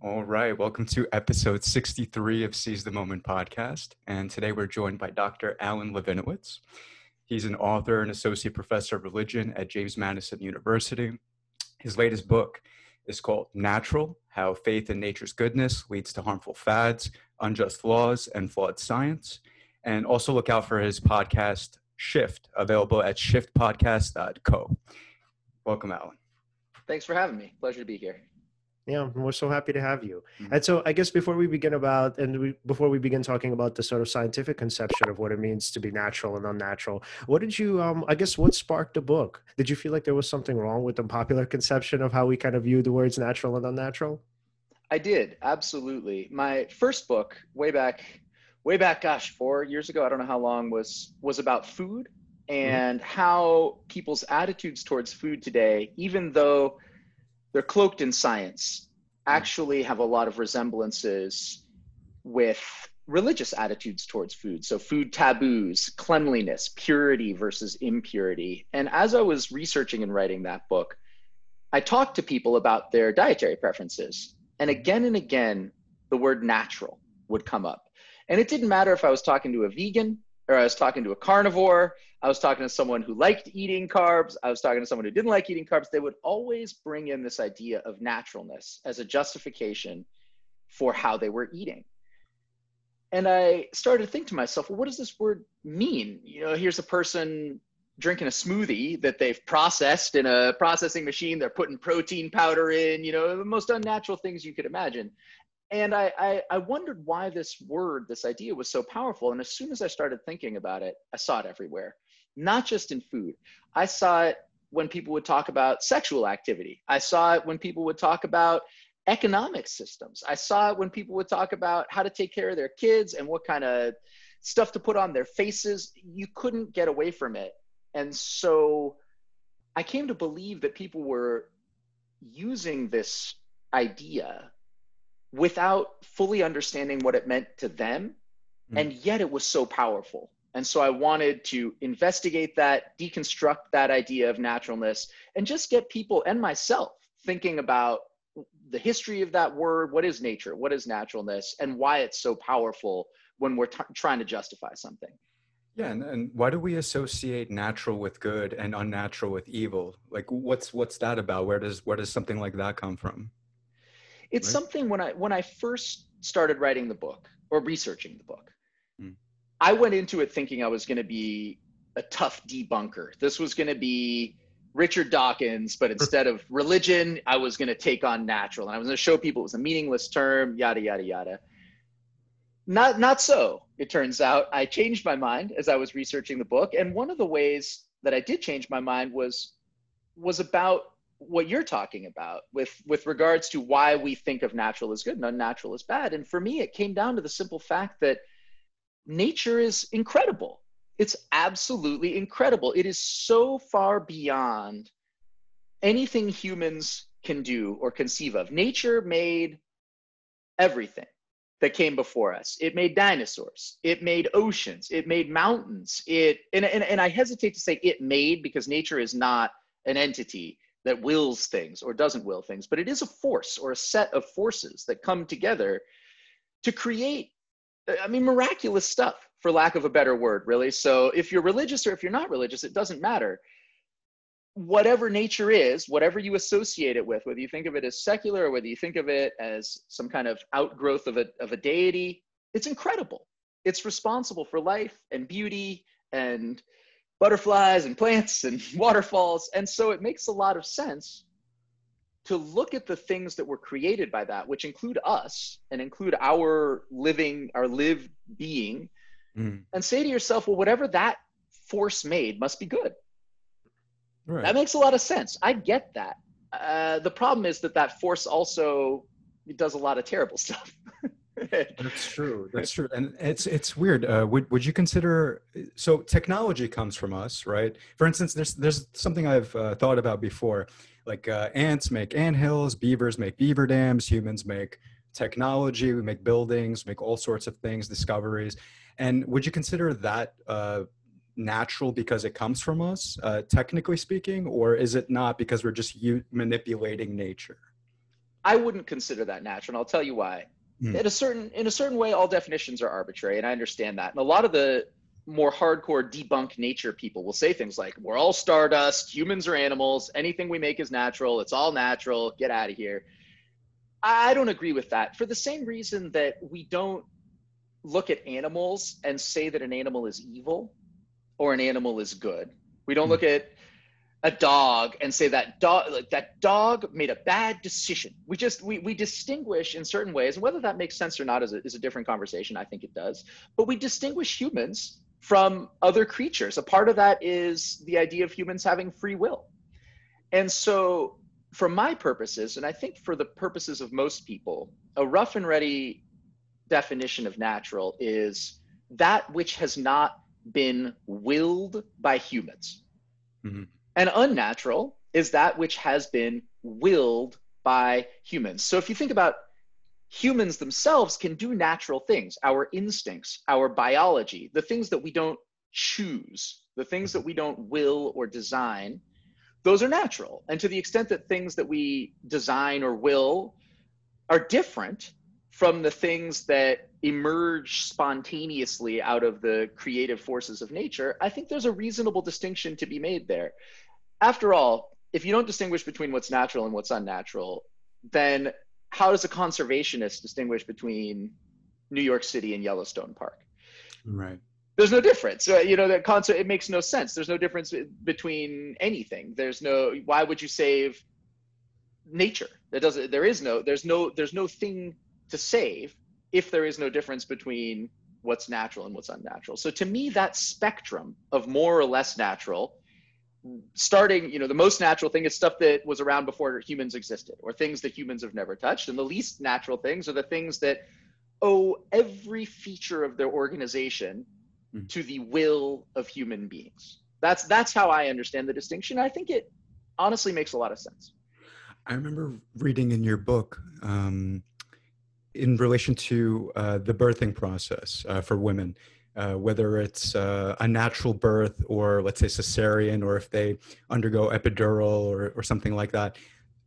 All right, welcome to episode 63 of Seize the Moment podcast. And today we're joined by Dr. Alan Levinovitz. He's an author and associate professor of religion at James Madison University. His latest book is called Natural How Faith in Nature's Goodness Leads to Harmful Fads, Unjust Laws, and Flawed Science. And also look out for his podcast, Shift, available at shiftpodcast.co. Welcome, Alan. Thanks for having me. Pleasure to be here. Yeah, we're so happy to have you. Mm-hmm. And so, I guess before we begin about and we, before we begin talking about the sort of scientific conception of what it means to be natural and unnatural, what did you? Um, I guess what sparked the book? Did you feel like there was something wrong with the popular conception of how we kind of view the words natural and unnatural? I did absolutely. My first book, way back, way back, gosh, four years ago. I don't know how long was was about food mm-hmm. and mm-hmm. how people's attitudes towards food today, even though they're cloaked in science, hmm. actually have a lot of resemblances with religious attitudes towards food. So, food taboos, cleanliness, purity versus impurity. And as I was researching and writing that book, I talked to people about their dietary preferences. And again and again, the word natural would come up. And it didn't matter if I was talking to a vegan or I was talking to a carnivore, I was talking to someone who liked eating carbs, I was talking to someone who didn't like eating carbs, they would always bring in this idea of naturalness as a justification for how they were eating. And I started to think to myself, well, what does this word mean? You know, here's a person drinking a smoothie that they've processed in a processing machine. They're putting protein powder in, you know, the most unnatural things you could imagine and I, I, I wondered why this word, this idea was so powerful. And as soon as I started thinking about it, I saw it everywhere, not just in food. I saw it when people would talk about sexual activity. I saw it when people would talk about economic systems. I saw it when people would talk about how to take care of their kids and what kind of stuff to put on their faces. You couldn't get away from it. And so I came to believe that people were using this idea without fully understanding what it meant to them. Mm. And yet it was so powerful. And so I wanted to investigate that, deconstruct that idea of naturalness, and just get people and myself thinking about the history of that word. What is nature? What is naturalness? And why it's so powerful when we're t- trying to justify something. Yeah, and, and why do we associate natural with good and unnatural with evil? Like, what's what's that about? Where does where does something like that come from? It's right. something when I when I first started writing the book or researching the book, mm. I went into it thinking I was going to be a tough debunker. This was going to be Richard Dawkins, but instead of religion, I was going to take on natural, and I was going to show people it was a meaningless term, yada yada yada. Not not so. It turns out I changed my mind as I was researching the book, and one of the ways that I did change my mind was was about what you're talking about with with regards to why we think of natural as good and unnatural as bad and for me it came down to the simple fact that nature is incredible. It's absolutely incredible. It is so far beyond anything humans can do or conceive of. Nature made everything that came before us. It made dinosaurs. It made oceans. It made mountains. It and, and, and i hesitate to say it made because nature is not an entity that wills things or doesn't will things, but it is a force or a set of forces that come together to create, I mean, miraculous stuff, for lack of a better word, really. So if you're religious or if you're not religious, it doesn't matter. Whatever nature is, whatever you associate it with, whether you think of it as secular or whether you think of it as some kind of outgrowth of a, of a deity, it's incredible. It's responsible for life and beauty and butterflies and plants and waterfalls. And so it makes a lot of sense to look at the things that were created by that, which include us and include our living, our lived being, mm. and say to yourself, well, whatever that force made must be good. Right. That makes a lot of sense. I get that. Uh, the problem is that that force also does a lot of terrible stuff. That's true. That's true. And it's it's weird. Uh, would would you consider so technology comes from us, right? For instance, there's there's something I've uh, thought about before. Like uh, ants make ant hills, beavers make beaver dams, humans make technology, we make buildings, make all sorts of things, discoveries. And would you consider that uh, natural because it comes from us, uh, technically speaking, or is it not because we're just u- manipulating nature? I wouldn't consider that natural, and I'll tell you why. Mm. In a certain in a certain way, all definitions are arbitrary, and I understand that. And a lot of the more hardcore debunk nature people will say things like, "We're all stardust. Humans are animals. Anything we make is natural. It's all natural. Get out of here." I don't agree with that for the same reason that we don't look at animals and say that an animal is evil or an animal is good. We don't mm. look at a dog and say that dog like that dog made a bad decision we just we, we distinguish in certain ways and whether that makes sense or not is a, is a different conversation i think it does but we distinguish humans from other creatures. A part of that is the idea of humans having free will. And so for my purposes and i think for the purposes of most people a rough and ready definition of natural is that which has not been willed by humans. Mm-hmm. And unnatural is that which has been willed by humans. So if you think about humans themselves can do natural things, our instincts, our biology, the things that we don't choose, the things that we don't will or design, those are natural. And to the extent that things that we design or will are different from the things that emerge spontaneously out of the creative forces of nature, I think there's a reasonable distinction to be made there after all, if you don't distinguish between what's natural and what's unnatural, then how does a conservationist distinguish between New York City and Yellowstone Park? Right. There's no difference. Uh, you know, that concert, it makes no sense. There's no difference between anything. There's no, why would you save nature? There doesn't, there is no, there's no, there's no thing to save if there is no difference between what's natural and what's unnatural. So to me, that spectrum of more or less natural starting you know the most natural thing is stuff that was around before humans existed or things that humans have never touched. And the least natural things are the things that owe every feature of their organization mm-hmm. to the will of human beings. That's that's how i understand the distinction. I think it honestly makes a lot of sense. I remember reading in your book um, in relation to uh, the birthing process uh, for women uh, whether it's uh, a natural birth or let's say cesarean or if they undergo epidural or, or something like that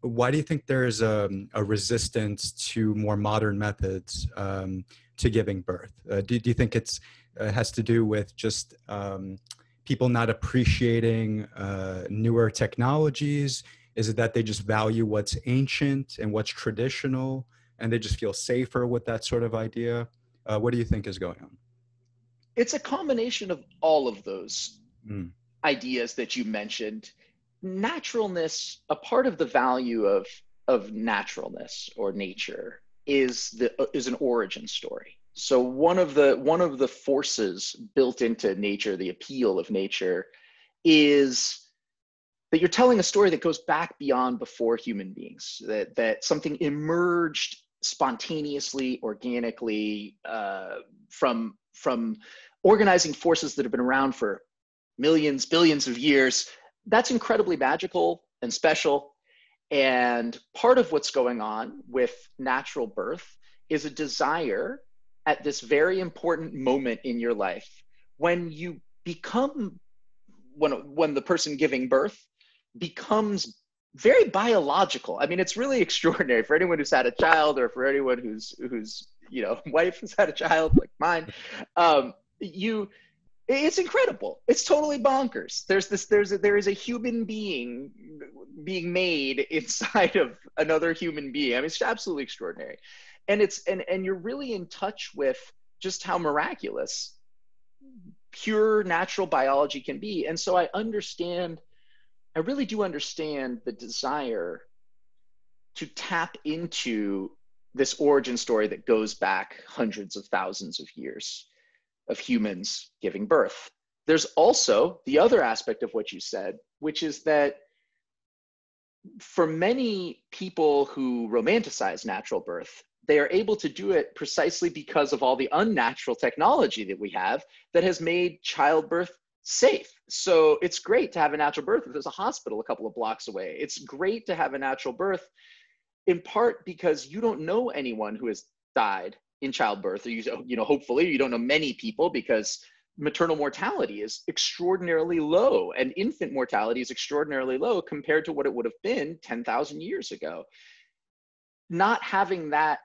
why do you think there's a, a resistance to more modern methods um, to giving birth? Uh, do, do, you think it's uh, has to do with just um, people not appreciating uh, newer technologies? Is it that they just value what's ancient and what's traditional and they just feel safer with that sort of idea? What do you think is going on it's a combination of all of those mm. ideas that you mentioned naturalness a part of the value of of naturalness or nature is the is an origin story so one of the one of the forces built into nature the appeal of nature is that you're telling a story that goes back beyond before human beings that that something emerged spontaneously organically uh, from from organizing forces that have been around for millions, billions of years. That's incredibly magical and special. And part of what's going on with natural birth is a desire at this very important moment in your life when you become when when the person giving birth becomes very biological. I mean, it's really extraordinary for anyone who's had a child or for anyone who's who's you know wife has had a child like mine. Um, you, it's incredible. It's totally bonkers. There's this. There's a, there is a human being being made inside of another human being. I mean, it's absolutely extraordinary, and it's and and you're really in touch with just how miraculous pure natural biology can be. And so I understand I really do understand the desire to tap into this origin story that goes back hundreds of thousands of years of humans giving birth. There's also the other aspect of what you said, which is that for many people who romanticize natural birth, they are able to do it precisely because of all the unnatural technology that we have that has made childbirth safe. So it's great to have a natural birth if there's a hospital a couple of blocks away. It's great to have a natural birth in part because you don't know anyone who has died in childbirth. Or you, you know, hopefully you don't know many people because maternal mortality is extraordinarily low and infant mortality is extraordinarily low compared to what it would have been 10,000 years ago. not having that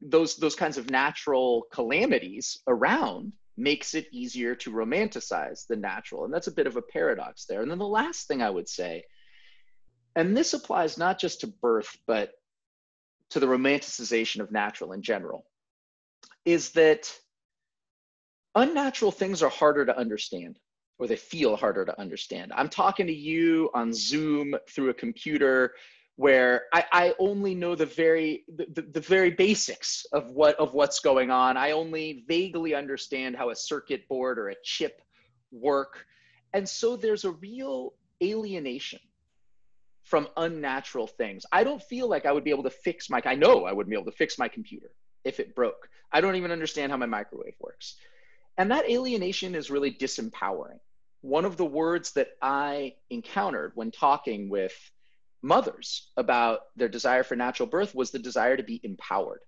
those those kinds of natural calamities around makes it easier to romanticize the natural and that's a bit of a paradox there and then the last thing i would say and this applies not just to birth but to the romanticization of natural in general is that unnatural things are harder to understand or they feel harder to understand. I'm talking to you on Zoom through a computer where I, I only know the very the, the very basics of what of what's going on. I only vaguely understand how a circuit board or a chip work. And so there's a real alienation from unnatural things. I don't feel like I would be able to fix my I know I wouldn't be able to fix my computer if it broke. I don't even understand how my microwave works. And that alienation is really disempowering. One of the words that I encountered when talking with mothers about their desire for natural birth was the desire to be empowered.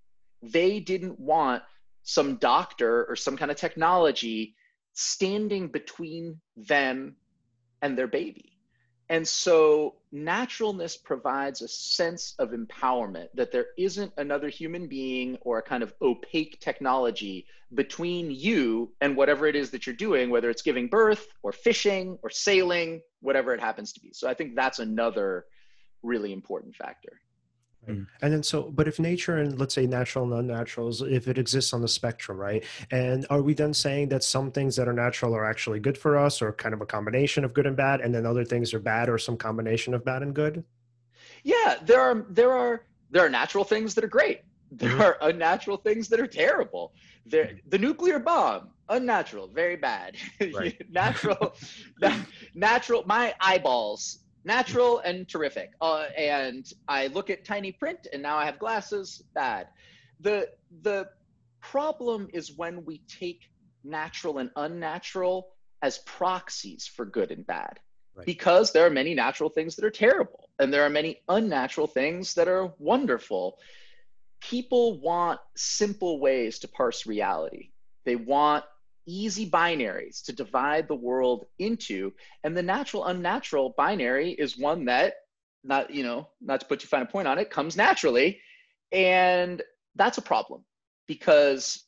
They didn't want some doctor or some kind of technology standing between them and their baby. And so naturalness provides a sense of empowerment that there isn't another human being or a kind of opaque technology between you and whatever it is that you're doing, whether it's giving birth or fishing or sailing, whatever it happens to be. So I think that's another really important factor. Mm. And then so, but if nature and let's say natural and unnaturals, if it exists on the spectrum, right? And are we then saying that some things that are natural are actually good for us, or kind of a combination of good and bad, and then other things are bad, or some combination of bad and good? Yeah, there are there are there are natural things that are great. There mm-hmm. are unnatural things that are terrible. There, mm-hmm. the nuclear bomb, unnatural, very bad. Right. natural, natural. My eyeballs natural and terrific. Uh, and I look at tiny print, and now I have glasses. Bad. The the problem is when we take natural and unnatural as proxies for good and bad. Right. Because there are many natural things that are terrible, and there are many unnatural things that are wonderful. People want simple ways to parse reality. They want easy binaries to divide the world into. And the natural unnatural binary is one that, not, you know, not to put too fine a point on it, comes naturally. And that's a problem because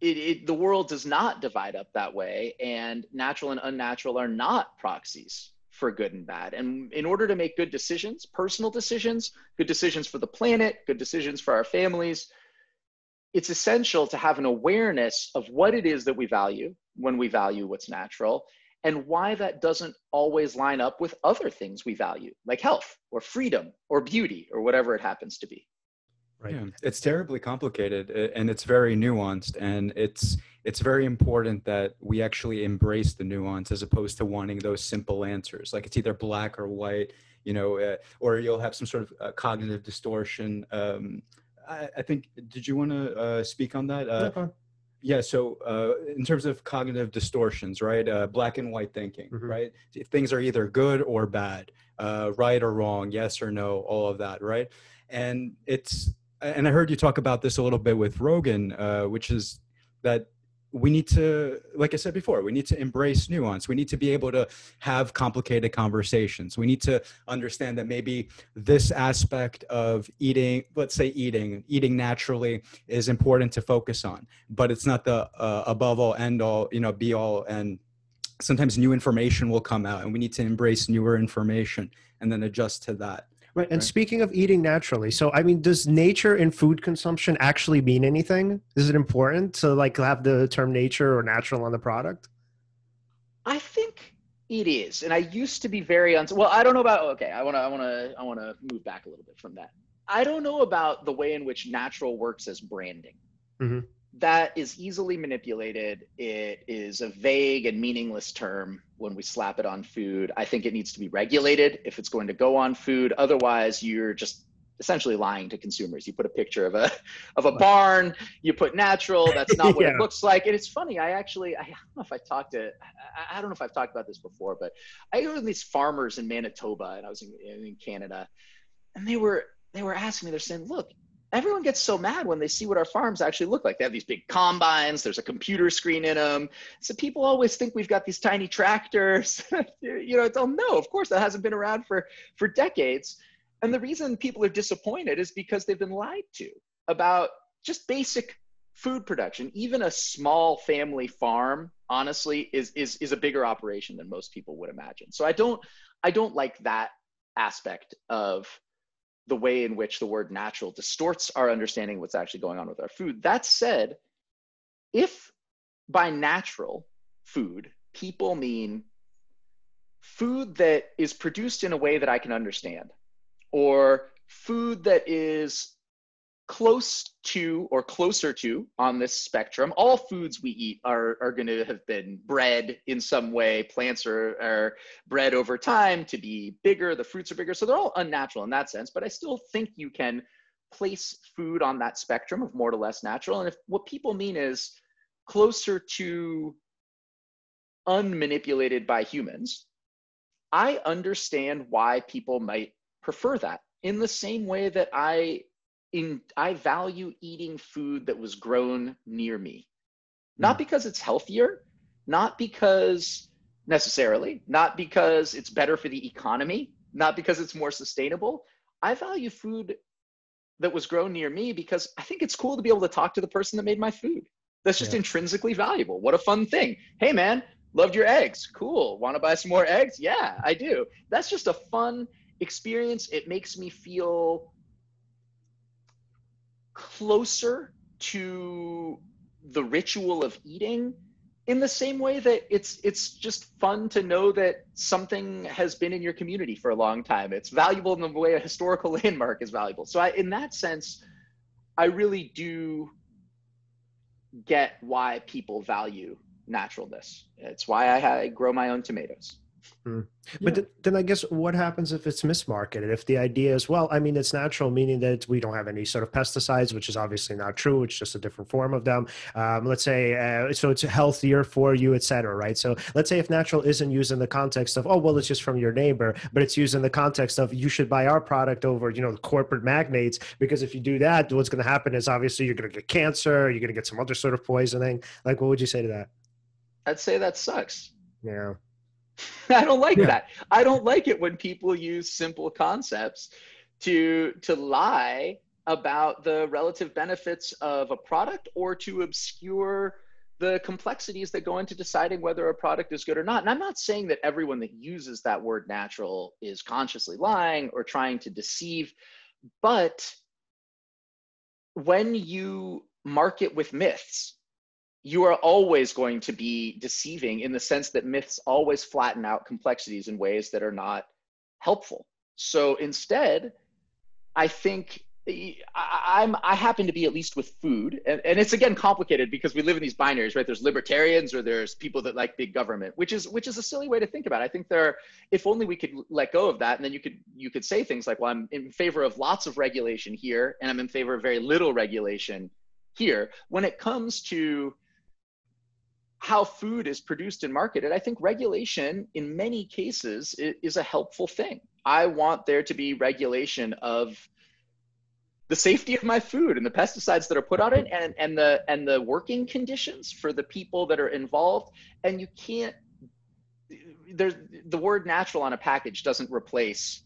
it, it, the world does not divide up that way. And natural and unnatural are not proxies for good and bad. And in order to make good decisions, personal decisions, good decisions for the planet, good decisions for our families, it's essential to have an awareness of what it is that we value when we value what's natural and why that doesn't always line up with other things we value, like health or freedom or beauty or whatever it happens to be. Right. Yeah, it's terribly complicated and it's very nuanced and it's it's very important that we actually embrace the nuance as opposed to wanting those simple answers like it's either black or white you know uh, or you'll have some sort of uh, cognitive distortion um, I, I think. Did you want to uh, speak on that? Uh, yeah. So, uh, in terms of cognitive distortions, right? Uh, black and white thinking, mm-hmm. right? Things are either good or bad, uh, right or wrong, yes or no, all of that, right? And it's and I heard you talk about this a little bit with Rogan, uh, which is that we need to like i said before we need to embrace nuance. We need to be able to have complicated conversations. We need to understand that maybe this aspect of eating let's say eating eating naturally is important to focus on but it's not the uh, above all end all you know be all and sometimes new information will come out and we need to embrace newer information and then adjust to that Right. And right. speaking of eating naturally, so I mean, does nature in food consumption actually mean anything? Is it important to like have the term nature or natural on the product? I think it is. And I used to be very uns well, I don't know about okay, I wanna I wanna I wanna move back a little bit from that. I don't know about the way in which natural works as branding. Mm-hmm that is easily manipulated. It is a vague and meaningless term when we slap it on food. I think it needs to be regulated if it's going to go on food. Otherwise, you're just essentially lying to consumers. You put a picture of a of a barn, you put natural, that's not what yeah. it looks like. And it's funny, I actually I don't know if I talked to I, I don't know if I've talked about this before, but I go to these farmers in Manitoba and I was in, in Canada and they were they were asking me, they're saying, look, everyone gets so mad when they see what our farms actually look like. They have these big combines, there's a computer screen in them. So people always think we've got these tiny tractors. you know, it's all no, of course that hasn't been around for for decades. And the reason people are disappointed is because they've been lied to about just basic food production. Even a small family farm, honestly, is is is a bigger operation than most people would imagine. So I don't I don't like that aspect of the way in which the word natural distorts our understanding of what's actually going on with our food. That said, if by natural food people mean food that is produced in a way that I can understand, or food that is close to or closer to on this spectrum. All foods we eat are, are going to have been bred in some way. Plants are, are bred over time to be bigger, the fruits are bigger. So they're all unnatural in that sense, but I still think you can place food on that spectrum of more to less natural. And if what people mean is closer to unmanipulated by humans, I understand why people might prefer that in the same way that I in I value eating food that was grown near me. Not mm. because it's healthier, not because necessarily, not because it's better for the economy, not because it's more sustainable. I value food that was grown near me because I think it's cool to be able to talk to the person that made my food. That's just yeah. intrinsically valuable. What a fun thing. Hey man, loved your eggs. Cool. Want to buy some more eggs? Yeah, I do. That's just a fun experience. It makes me feel closer to the ritual of eating in the same way that it's it's just fun to know that something has been in your community for a long time. It's valuable in the way a historical landmark is valuable. So I, in that sense i really do get why people value naturalness. It's why i, I grow my own tomatoes Mm. But yeah. th- then I guess what happens if it's mismarketed? If the idea is, well, I mean, it's natural, meaning that we don't have any sort of pesticides, which is obviously not true. It's just a different form of them. Um, let's say, uh, so it's healthier for you, etc. Right? So let's say if natural isn't used in the context of, oh, well, it's just from your neighbor, but it's used in the context of you should buy our product over, you know, the corporate magnates, because if you do that, what's going to happen is obviously you're going to get cancer, you're going to get some other sort of poisoning. Like, what would you say to that? I'd say that sucks. Yeah. I don't like yeah. that. I don't like it when people use simple concepts to to lie about the relative benefits of a product or to obscure the complexities that go into deciding whether a product is good or not. And I'm not saying that everyone that uses that word natural is consciously lying or trying to deceive, but when you market with myths, you are always going to be deceiving in the sense that myths always flatten out complexities in ways that are not helpful. So instead, I think I, am I happen to be at least with food, and, and it's again complicated because we live in these binaries, right? There's libertarians or there's people that like big government, which is which is a silly way to think about it. I think there, if only we could let go of that, and then you could you could say things like, well, I'm in favor of lots of regulation here, and I'm in favor of very little regulation here. When it comes to how food is produced and marketed, I think regulation in many cases is a helpful thing. I want there to be regulation of the safety of my food and the pesticides that are put on it and, and the and the working conditions for the people that are involved. And you can't there's the word natural on a package doesn't replace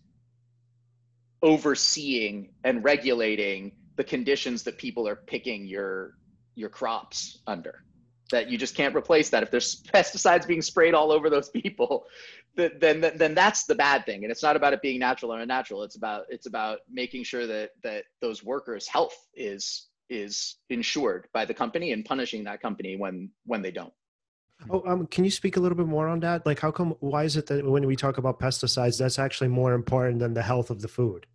overseeing and regulating the conditions that people are picking your your crops under that you just can't replace that. If there's pesticides being sprayed all over those people, then then that's the bad thing. And it's not about it being natural or unnatural. It's about it's about making sure that that those workers' health is is insured by the company and punishing that company when when they don't. Oh, um, can you speak a little bit more on that? Like, how come? Why is it that when we talk about pesticides, that's actually more important than the health of the food?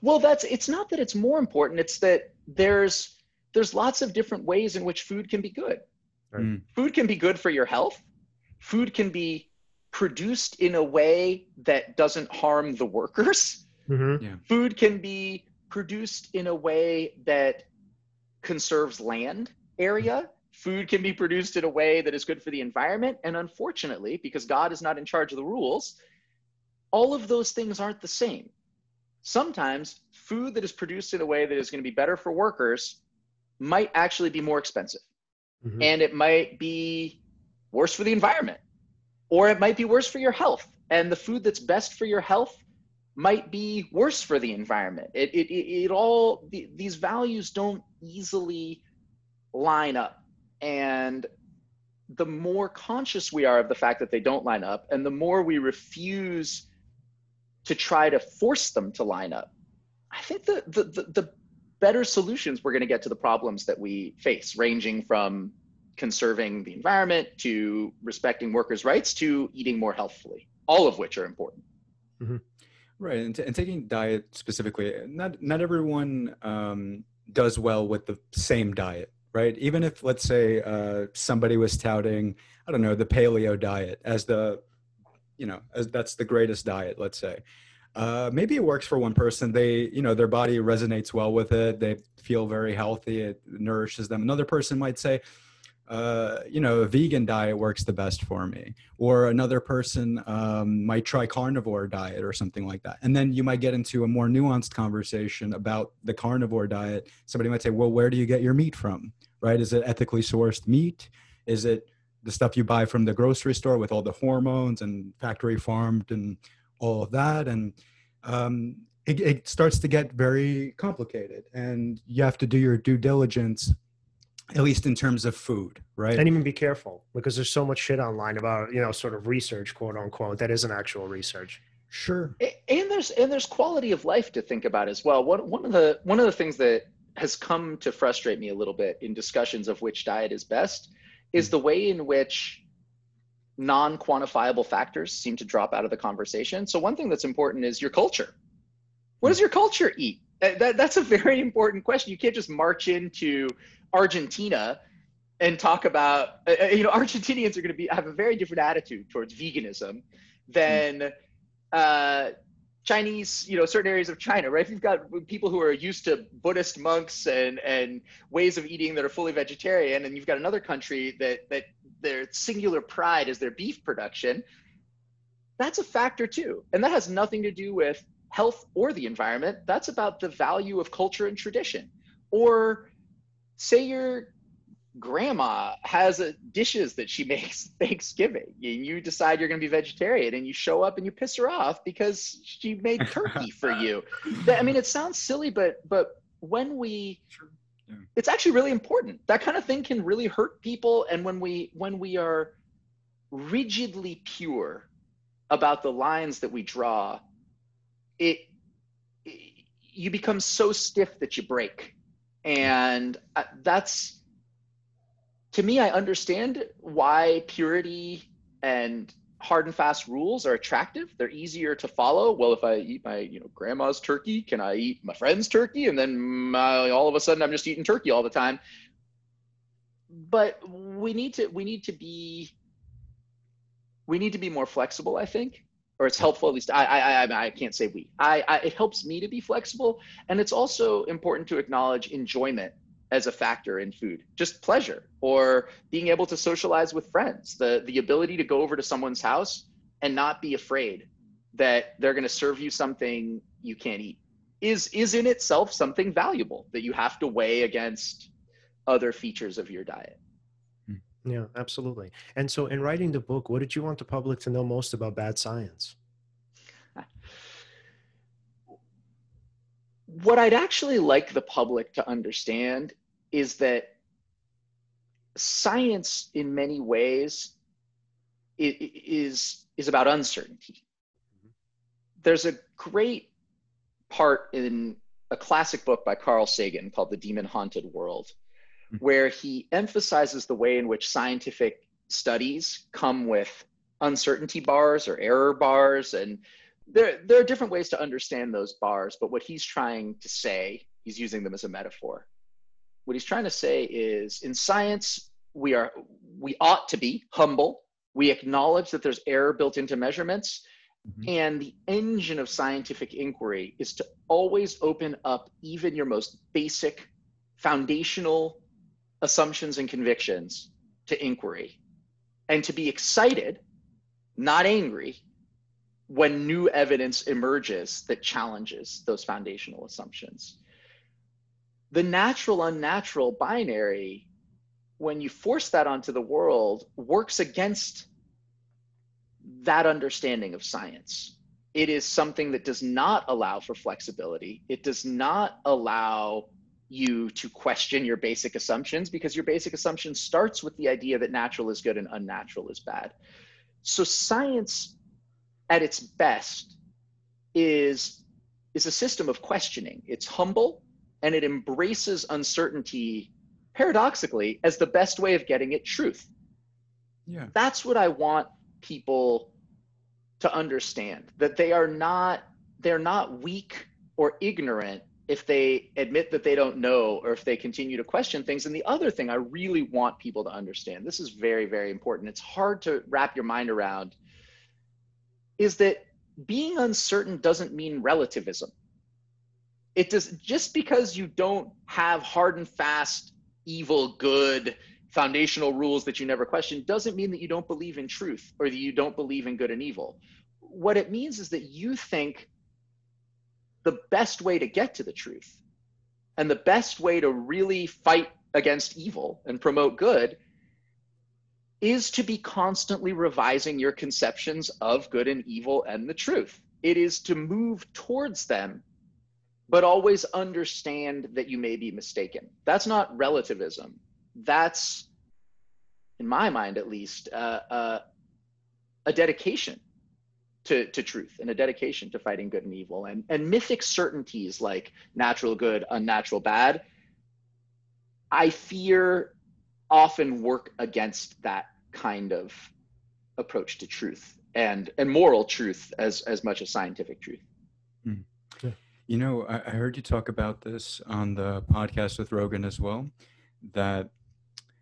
Well, that's it's not that it's more important. It's that there's there's lots of different ways in which food can be good Right? Mm. Food can be good for your health. Food can be produced in a way that doesn't harm the workers. Mm-hmm. Yeah. Food can be produced in a way that conserves land area. Food can be produced in a way that is good for the environment. And unfortunately, because God is not in charge of the rules, all of those things aren't the same. Sometimes food that is produced in a way that is going to be better for workers might actually be more expensive mm-hmm. and it might be worse for the environment or it might be worse for your health and the food that's best for your health might be worse for the environment. It, it, it, it all, the, these values don't easily line up. And the more conscious we are of the fact that they don't line up, and the more we refuse to try to force them to line up, I think the, the, the, the better solutions we're going to get to the problems that we face, ranging from conserving the environment to respecting workers' rights to eating more healthfully, all of which are important. Mm-hmm. Right, and, t- and, taking diet specifically, not not everyone um, does well with the same diet, right? Even if, let's say, uh, somebody was touting, I don't know, the paleo diet as the, you know, as that's the greatest diet, let's say. Uh, maybe it works for one person. They, you know, their body resonates well with it. They feel very healthy. It nourishes them. Another person might say, uh, you know, a vegan diet works the best for me. Or another person um, might try carnivore diet or something like that. And then you might get into a more nuanced conversation about the carnivore diet. Somebody might say, well, where do you get your meat from? Right? Is it ethically sourced meat? Is it the stuff you buy from the grocery store with all the hormones and factory farmed and all of that? And um, it, it starts to get very complicated. And you have to do your due diligence at least in terms of food, right? And even be careful because there's so much shit online about, you know, sort of research, quote unquote, that isn't actual research. Sure. And there's and there's quality of life to think about as well. One one of the one of the things that has come to frustrate me a little bit in discussions of which diet is best is the way in which non-quantifiable factors seem to drop out of the conversation. So one thing that's important is your culture. What does your culture eat? That, that's a very important question. You can't just march into Argentina and talk about uh, uh you know Argentinians are going to be have a very different attitude towards veganism than uh, Chinese, you know, certain areas of China, right? If you've got people who are used to Buddhist monks and and ways of eating that are fully vegetarian, and you've got another country that that their singular pride is their beef production, that's a factor too, and that has nothing to do with health or the environment. That's about the value of culture and tradition, or say your grandma has a, dishes that she makes Thanksgiving, and you decide you're going to be vegetarian, and you show up and you piss her off because she made turkey for you. I mean, it sounds silly, but but when we. It's actually really important. That kind of thing can really hurt people, and when we when we are rigidly pure about the lines that we draw, it, it you become so stiff that you break and uh, that's to me i understand why purity and hard and fast rules are attractive. They're easier to follow. Well if i eat my you know grandma's turkey can i eat my friend's turkey? And then my, all of a sudden i'm just eating turkey all the time. But we need to we need to be we need to be more flexible i think or it's helpful at least I, I i can't say we. I, I it helps me to be flexible. And it's also important to acknowledge enjoyment as a factor in food just pleasure or being able to socialize with friends the the ability to go over to someone's house and not be afraid that they're going to serve you something you can't eat is is in itself something valuable that you have to weigh against other features of your diet hmm. yeah, absolutely. And so, in writing the book, what did you want the public to know most about bad science? What I'd actually like the public to understand is that science, in many ways, is is about uncertainty. Mm-hmm. There's a great part in a classic book by Carl Sagan called The Demon Haunted World, Mm-hmm. where he emphasizes the way in which scientific studies come with uncertainty bars or error bars. And there, there are different ways to understand those bars, but what he's trying to say, he's using them as a metaphor. What he's trying to say is in science, we are we ought to be humble. We acknowledge that there's error built into measurements. Mm-hmm. And the engine of scientific inquiry is to always open up even your most basic foundational assumptions and convictions to inquiry and to be excited, not angry, when new evidence emerges that challenges those foundational assumptions. The natural unnatural binary, when you force that onto the world, works against that understanding of science. it is something that does not allow for flexibility. It does not allow you to question your basic assumptions because your basic assumption starts with the idea that natural is good and unnatural is bad. So science at its best is is a system of questioning. It's humble and it embraces uncertainty paradoxically as the best way of getting at truth. Yeah. That's what I want people to understand that they are not they're not weak or ignorant if they admit that they don't know or if they continue to question things. And the other thing I really want people to understand, this is very, very important. It's hard to wrap your mind around, is that being uncertain doesn't mean relativism. It does just because you don't have hard and fast, evil, good, foundational rules that you never question doesn't mean that you don't believe in truth or that you don't believe in good and evil. What it means is that you think the best way to get to the truth and the best way to really fight against evil and promote good is to be constantly revising your conceptions of good and evil and the truth. It is to move towards them, but always understand that you may be mistaken. That's not relativism. That's, in my mind at least, uh, uh, a dedication to, to truth and a dedication to fighting good and evil and, and mythic certainties like natural good, unnatural bad, I fear often work against that kind of approach to truth and, and moral truth as, as much as scientific truth. Hmm. You know, I, I heard you talk about this on the podcast with Rogan as well, that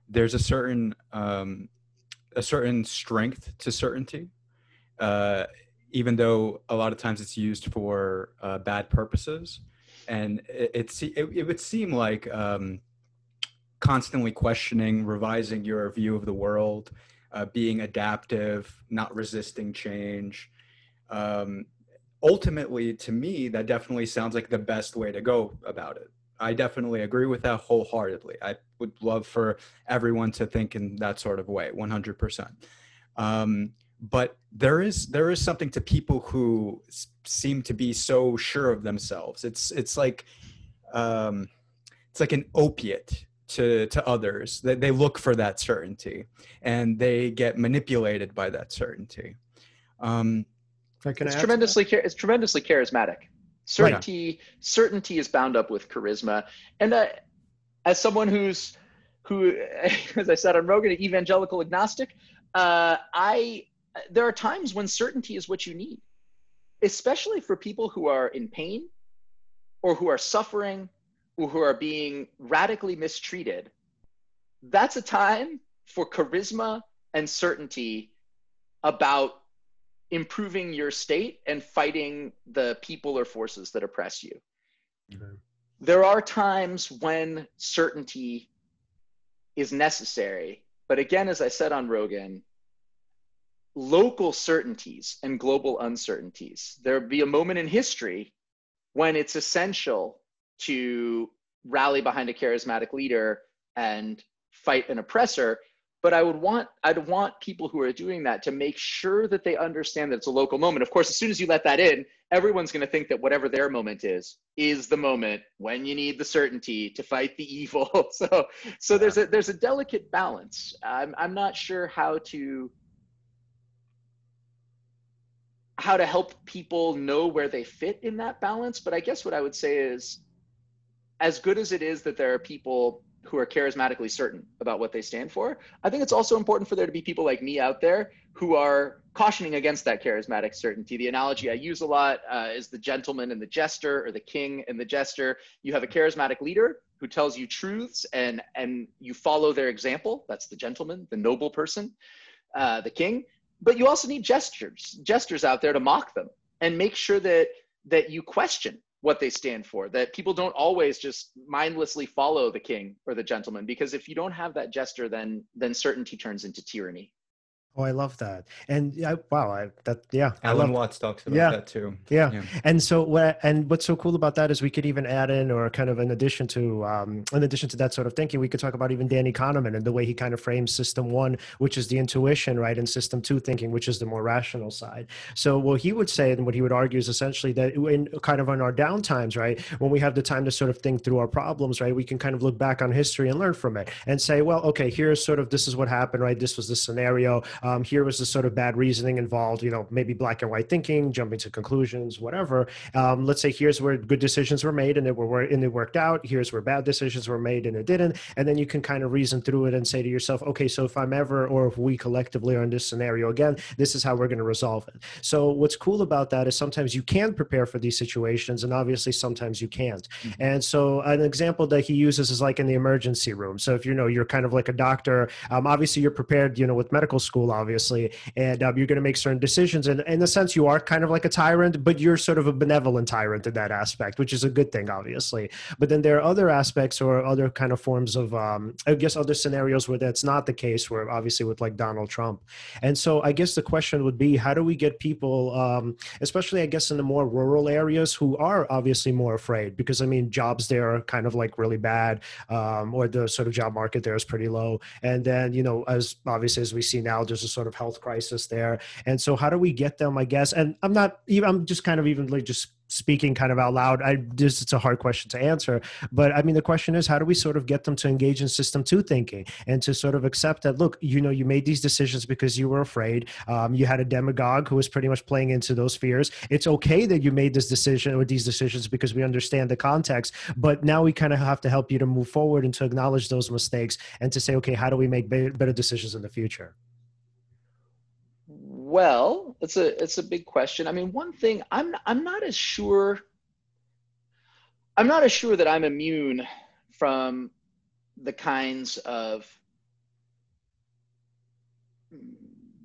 there's a certain um, a certain strength to certainty. Uh, even though a lot of times it's used for uh, bad purposes. And it, it, it, it would seem like um, constantly questioning, revising your view of the world, uh, being adaptive, not resisting change. Um, ultimately, to me, that definitely sounds like the best way to go about it. I definitely agree with that wholeheartedly. I would love for everyone to think in that sort of way, 100%. Um, but there is there is something to people who seem to be so sure of themselves it's it's like um it's like an opiate to to others that they look for that certainty and they get manipulated by that certainty um it's tremendously it's tremendously charismatic certainty right. certainty is bound up with charisma and uh, as someone who's who as i said i'm rogan an evangelical agnostic uh, i there are times when certainty is what you need, especially for people who are in pain or who are suffering or who are being radically mistreated. That's a time for charisma and certainty about improving your state and fighting the people or forces that oppress you. Okay. There are times when certainty is necessary. But again, as I said on Rogan, local certainties and global uncertainties. There'll be a moment in history when it's essential to rally behind a charismatic leader and fight an oppressor. But I would want I'd want people who are doing that to make sure that they understand that it's a local moment. Of course, as soon as you let that in, everyone's going to think that whatever their moment is is the moment when you need the certainty to fight the evil. so so there's a there's a delicate balance. I'm I'm not sure how to how to help people know where they fit in that balance. But I guess what I would say is, as good as it is that there are people who are charismatically certain about what they stand for, I think it's also important for there to be people like me out there who are cautioning against that charismatic certainty. The analogy I use a lot uh, is the gentleman and the jester, or the king and the jester. You have a charismatic leader who tells you truths, and and you follow their example. That's the gentleman, the noble person, uh, the king but you also need gestures gestures out there to mock them and make sure that that you question what they stand for that people don't always just mindlessly follow the king or the gentleman because if you don't have that gesture then then certainty turns into tyranny Oh, I love that. And yeah, wow, I, that yeah, Alan Watts talks about yeah, that too. Yeah. yeah. And so what and what's so cool about that is we could even add in or kind of in addition to um in addition to that sort of thinking, we could talk about even Danny Kahneman and the way he kind of frames system 1, which is the intuition, right, and system 2 thinking, which is the more rational side. So what he would say and what he would argue is essentially that in kind of on our downtimes, right, when we have the time to sort of think through our problems, right, we can kind of look back on history and learn from it and say, well, okay, here's sort of this is what happened, right? This was the scenario um, here was the sort of bad reasoning involved, you know, maybe black and white thinking, jumping to conclusions, whatever. Um, let's say here's where good decisions were made and it were and it worked out. Here's where bad decisions were made and it didn't. And then you can kind of reason through it and say to yourself, okay, so if I'm ever or if we collectively are in this scenario again, this is how we're going to resolve it. So what's cool about that is sometimes you can prepare for these situations, and obviously sometimes you can't. Mm-hmm. And so an example that he uses is like in the emergency room. So if you know you're kind of like a doctor, um, obviously you're prepared, you know, with medical school, obviously and um, you're going to make certain decisions. And in a sense, you are kind of like a tyrant, but you're sort of a benevolent tyrant in that aspect, which is a good thing, obviously. But then there are other aspects or other kind of forms of, um, I guess, other scenarios where that's not the case, where obviously with like Donald Trump. And so I guess the question would be, how do we get people, um, especially I guess in the more rural areas, who are obviously more afraid? Because I mean, jobs there are kind of like really bad, um, or the sort of job market there is pretty low. And then you know, as obviously as we see now, there's a sort of health crisis there. And so, how do we get them? I guess, and I'm not even. I'm just kind of even like just speaking kind of out loud i just it's a hard question to answer but i mean the question is how do we sort of get them to engage in system two thinking and to sort of accept that look you know you made these decisions because you were afraid um, you had a demagogue who was pretty much playing into those fears it's okay that you made this decision or these decisions because we understand the context but now we kind of have to help you to move forward and to acknowledge those mistakes and to say okay how do we make better decisions in the future well, it's a it's a big question. I mean, one thing I'm I'm not as sure. I'm not as sure that I'm immune from the kinds of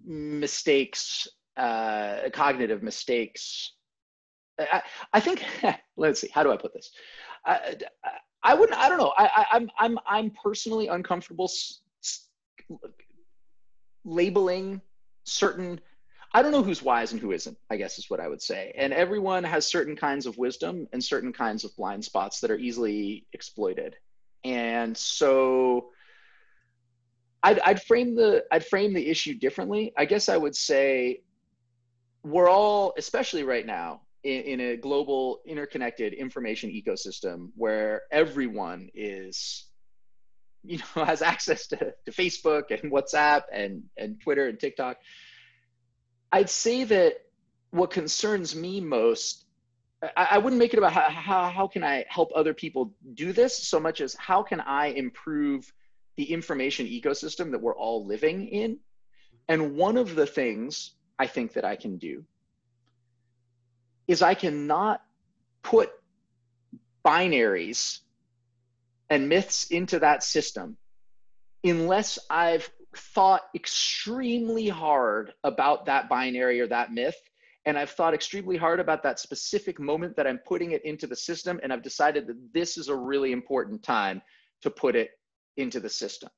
mistakes, uh, cognitive mistakes. I, I think. let's see. How do I put this? I, I wouldn't. I don't know. I, I, am I'm I'm personally uncomfortable s- s- labeling certain I don't know who's wise and who isn't, I guess is what I would say. And mm-hmm. everyone has certain kinds of wisdom and certain kinds of blind spots that are easily exploited. And so I'd, I'd frame the I'd frame the issue differently. I guess I would say we're all, especially right now, in, in a global interconnected information ecosystem where everyone is you know has access to, to facebook and whatsapp and and twitter and tiktok I'd say that what concerns me most, I, I wouldn't make it about how, how, how can I help other people do this so much as how can I improve the information ecosystem that we're all living in. And one of the things I think that I can do is I cannot put binaries and myths into that system unless I've thought extremely hard about that binary or that myth. And I've thought extremely hard about that specific moment that I'm putting it into the system. And I've decided that this is a really important time to put it into the system.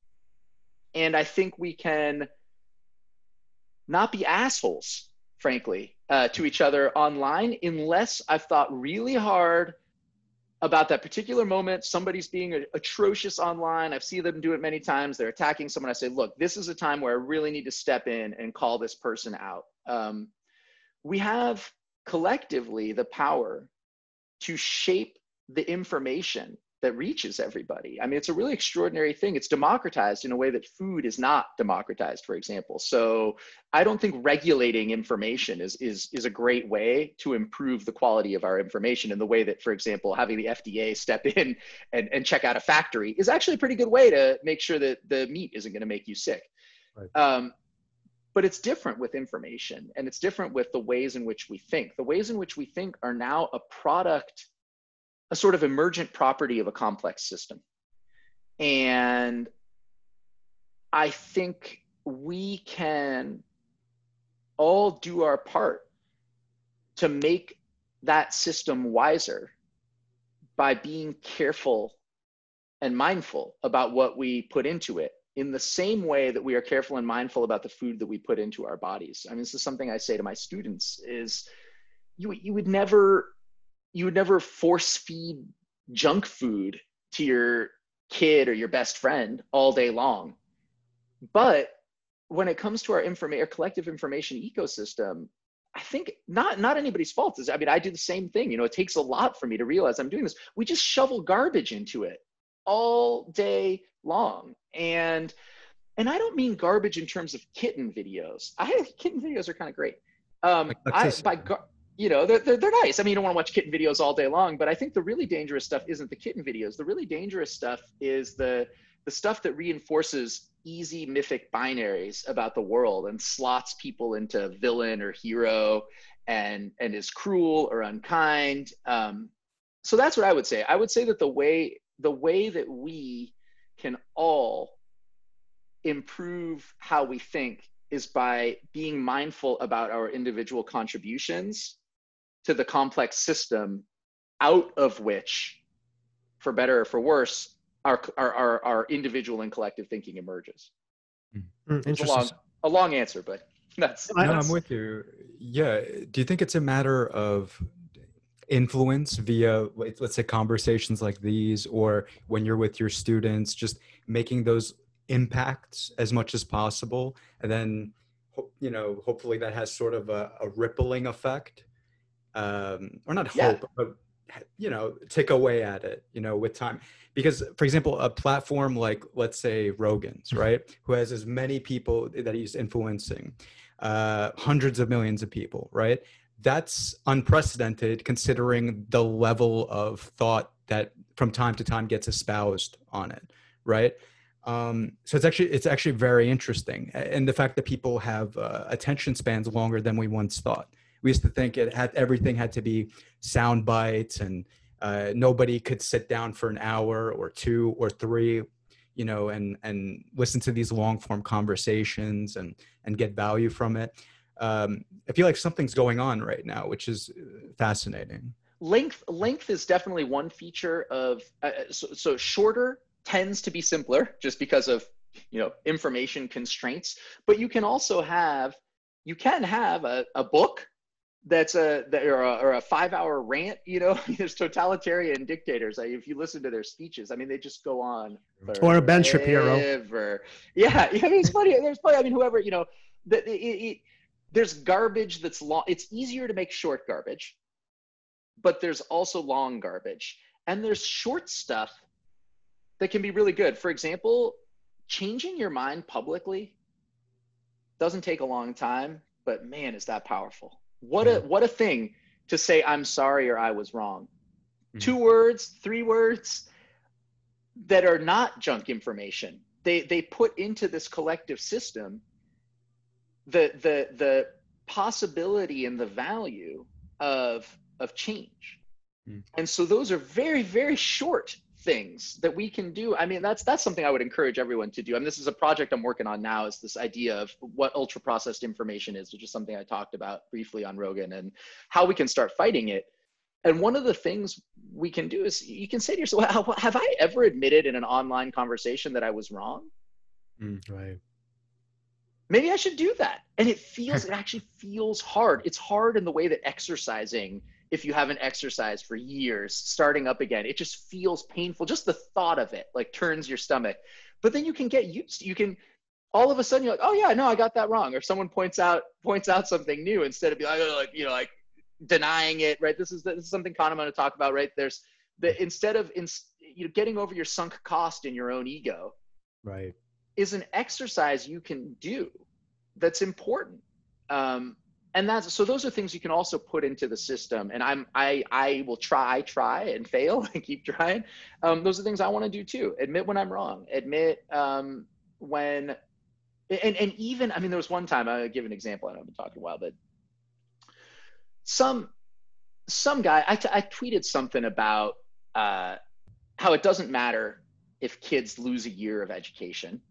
And I think we can not be assholes, frankly, uh, to each other online unless I've thought really hard about that particular moment somebody's being atrocious online. I've seen them do it many times. They're attacking someone. I say look this is a time where i really need to step in and call this person out. Um, we have collectively the power to shape the information that reaches everybody. I mean, it's a really extraordinary thing. It's democratized in a way that food is not democratized, for example. So I don't think regulating information is, is, is a great way to improve the quality of our information in the way that, for example, having the FDA step in and, and check out a factory is actually a pretty good way to make sure that the meat isn't going to make you sick. Right. Um, but it's different with information and it's different with the ways in which we think. The ways in which we think are now a product a sort of emergent property of a complex system. And I think we can all do our part to make that system wiser by being careful and mindful about what we put into it in the same way that we are careful and mindful about the food that we put into our bodies. I mean, this is something I say to my students is you, you would never, you would never force feed junk food to your kid or your best friend all day long. But when it comes to our information, our collective information ecosystem, I think not not anybody's fault. Is I mean, I do the same thing. You know, it takes a lot for me to realize I'm doing this. We just shovel garbage into it all day long, and and I don't mean garbage in terms of kitten videos. I kitten videos are kind of great. Um, I by gar- you know they're, they're, they're nice. I mean, you don't want to watch kitten videos all day long, but I think the really dangerous stuff isn't the kitten videos. The really dangerous stuff is the the stuff that reinforces easy mythic binaries about the world and slots people into villain or hero and and is cruel or unkind um, so that's what i would say i would say that the way the way that we can all improve how we think is by being mindful about our individual contributions to the complex system out of which for better or for worse our, our, our, our individual and collective thinking emerges. Mm, it's a long, a long answer, but that's, no, I'm with you. Yeah. Do you think it's a matter of influence via, let's say, conversations like these, or when you're with your students, just making those impacts as much as possible, and then you know, hopefully that has sort of a, a rippling effect, um, or not hope, yeah. but you know, tick away at it, you know, with time because for example a platform like let's say rogan's mm-hmm. right who has as many people that he's influencing uh, hundreds of millions of people right that's unprecedented considering the level of thought that from time to time gets espoused on it right um, so it's actually it's actually very interesting and the fact that people have uh, attention spans longer than we once thought we used to think it had everything had to be sound bites and uh, nobody could sit down for an hour or two or three you know and and listen to these long form conversations and and get value from it. Um, i feel like something's going on right now which is uh, fascinating. Length length is definitely one feature of uh, so, so shorter tends to be simpler just because of you know information constraints but you can also have you can have a, a book that's a or a, or a five hour rant you know there's totalitarian dictators like if you listen to their speeches i mean they just go on or a ben shapiro. yeah i mean it's funny there's funny i mean whoever you know that it, it, there's garbage that's long it's easier to make short garbage but there's also long garbage and there's short stuff that can be really good. For example changing your mind publicly doesn't take a long time but man is that powerful what a what a thing to say I'm sorry or I was wrong. Mm-hmm. Two words, three words that are not junk information. They they put into this collective system the the the possibility and the value of of change. Mm. And so those are very very short things that we can do. I mean that's that's something i would encourage everyone to do. I mean, this is a project i'm working on now is this idea of what ultra processed information is which is something i talked about briefly on rogan and how we can start fighting it. And one of the things we can do is you can say to yourself have i ever admitted in an online conversation that i was wrong? Mm, right. Maybe i should do that. And it feels it actually feels hard. It's hard in the way that exercising if you haven't exercised for years starting up again it just feels painful. Just the thought of it like turns your stomach. But then you can get used you can all of a sudden you're like oh yeah no i got that wrong. Or someone points out points out something new instead of being like, oh, like you know like denying it right? This is this is something of to talk about right? There's the instead of in, you know getting over your sunk cost in your own ego right. is an exercise you can do that's important. Um, and that's so those are things you can also put into the system. And i'm i i will try try and fail and keep trying. Um, those are things i want to do too. Admit when i'm wrong. Admit um, when and and even i mean there was one time i'll give an example i know i've been talking a while but some some guy I, t- I tweeted something about uh, how it doesn't matter if kids lose a year of education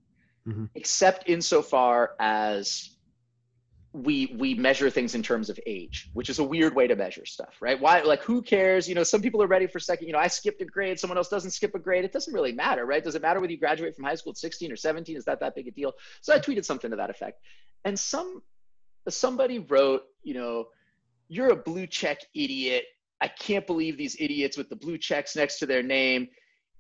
mm-hmm. except insofar as we we measure things in terms of age which is a weird way to measure stuff right? Why like who cares? You know some people are ready for second you know i skipped a grade someone else doesn't skip a grade. It doesn't really matter right? Does it matter whether you graduate from high school at 16 or 17 is that that big a deal? So i tweeted something to that effect. And some somebody wrote you know you're a blue check idiot. I can't believe these idiots with the blue checks next to their name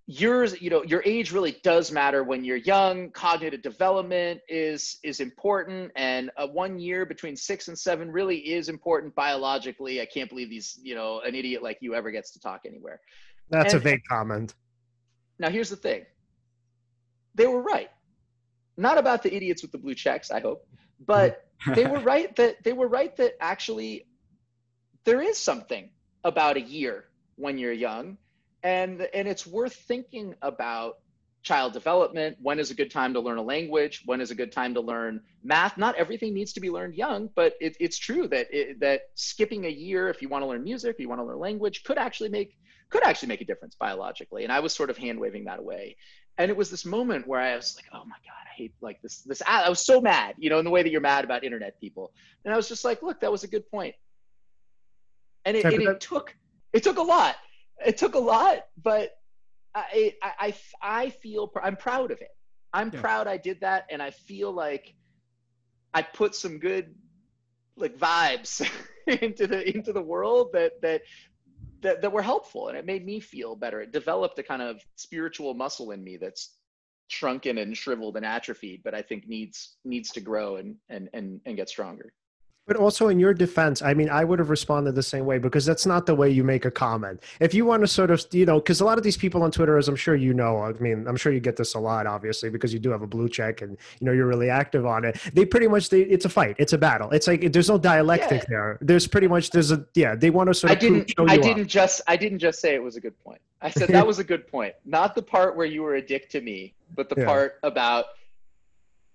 yours you know your age really does matter when you're young. Cognitive development is is important and a one year between six and seven really is important biologically. I can't believe these you know an idiot like you ever gets to talk anywhere. That's and, a vague comment. Now here's the thing. They were right. Not about the idiots with the blue checks i hope but they were right that they were right that actually there is something about a year when you're young and and it's worth thinking about child development. When is a good time to learn a language? When is a good time to learn math? Not everything needs to be learned young but it, it's true that it, that skipping a year if you want to learn music if you want to learn language could actually make could actually make a difference biologically. And i was sort of hand waving that away. And it was this moment where i was like oh my god i hate like this this i was so mad you know in the way that you're mad about internet people. And i was just like look that was a good point. And it, and it took it took a lot it took a lot, but I, I, I, I feel I'm proud of it. I'm yeah. proud I did that, and I feel like I put some good like vibes into the into the world that that that that were helpful, and it made me feel better. It developed a kind of spiritual muscle in me that's shrunken and shriveled and atrophied, but I think needs needs to grow and and and and get stronger. But also in your defense, I mean, I would have responded the same way because that's not the way you make a comment. If you want to sort of, you know, because a lot of these people on Twitter, as I'm sure you know, I mean, I'm sure you get this a lot, obviously, because you do have a blue check and you know you're really active on it. They pretty much, they, it's a fight, it's a battle. It's like there's no dialectic yeah. there. There's pretty much there's a yeah. They want to sort of. I didn't. I didn't up. just. I didn't just say it was a good point. I said that was a good point. Not the part where you were a dick to me, but the yeah. part about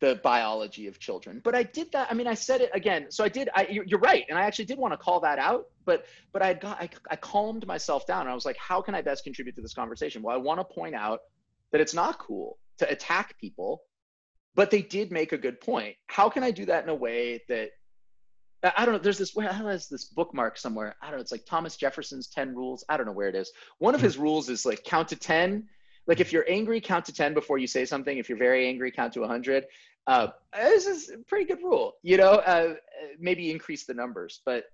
the biology of children but i did that i mean i said it again so i did I, you're right and i actually did want to call that out but but i got I, I calmed myself down i was like how can i best contribute to this conversation well i want to point out that it's not cool to attack people but they did make a good point how can i do that in a way that I don't know. There's this. Where has this bookmark somewhere? I don't know. It's like Thomas Jefferson's Ten Rules. I don't know where it is. One of hmm. his rules is like count to ten. Like if you're angry, count to ten before you say something. If you're very angry, count to hundred. Uh, this is a pretty good rule, you know, uh, maybe increase the numbers. But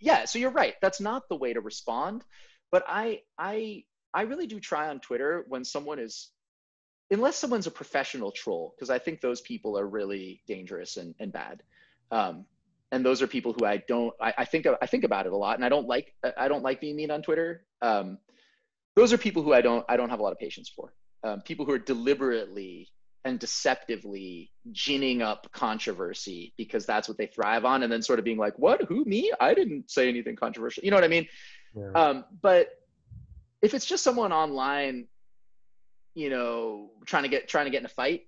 yeah, so you're right. That's not the way to respond. But I, I, I really do try on Twitter when someone is, unless someone's a professional troll, because I think those people are really dangerous and, and bad. Um, and those are people who I don't, I, I think, I think about it a lot and I don't like, I don't like being mean on Twitter. Um, those are people who I don't, I don't have a lot of patience for. Um, people who are deliberately and deceptively ginning up controversy because that's what they thrive on and then sort of being like what? Who? Me? I didn't say anything controversial. You know what i mean? Yeah. um, but if it's just someone online you know trying to get trying to get in a fight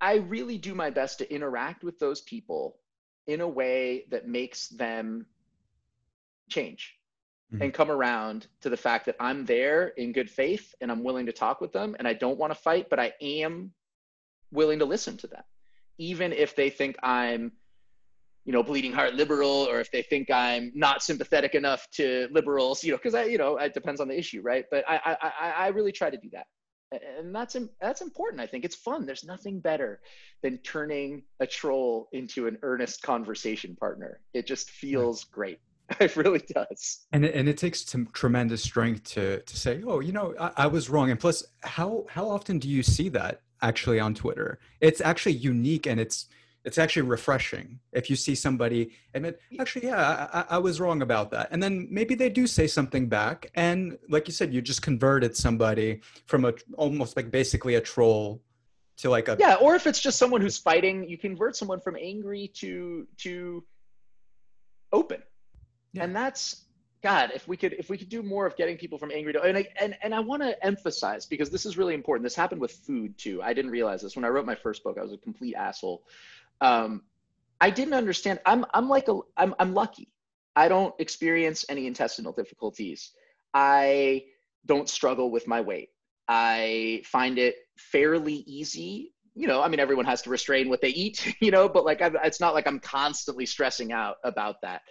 i really do my best to interact with those people in a way that makes them change mm-hmm. and come around to the fact that I'm there in good faith and I'm willing to talk with them and I don't want to fight, but I am willing to listen to them, even if they think I'm, you know, bleeding heart liberal or if they think I'm not sympathetic enough to liberals, you know, because I, you know, it depends on the issue, right? But I, I, I really try to do that. And that's that's important i think. It's fun. There's nothing better than turning a troll into an earnest conversation partner. It just feels great It really does. And it, and it takes some tremendous strength to to say, oh, you know, I, I was wrong. And plus, how how often do you see that actually on Twitter? It's actually unique and it's it's actually refreshing if you see somebody admit actually yeah I, I, was wrong about that and then maybe they do say something back and like you said you just converted somebody from a almost like basically a troll to like a yeah or if it's just someone who's fighting you convert someone from angry to to open yeah. and that's god if we could if we could do more of getting people from angry to and I, and, and I want to emphasize because this is really important this happened with food too. I didn't realize this. When i wrote my first book i was a complete asshole. Um, i didn't understand i'm i'm like a i'm, I'm lucky. I don't experience any intestinal difficulties. I don't struggle with my weight. I find it fairly easy you know, I mean, everyone has to restrain what they eat, you know, but like, I, it's not like I'm constantly stressing out about that.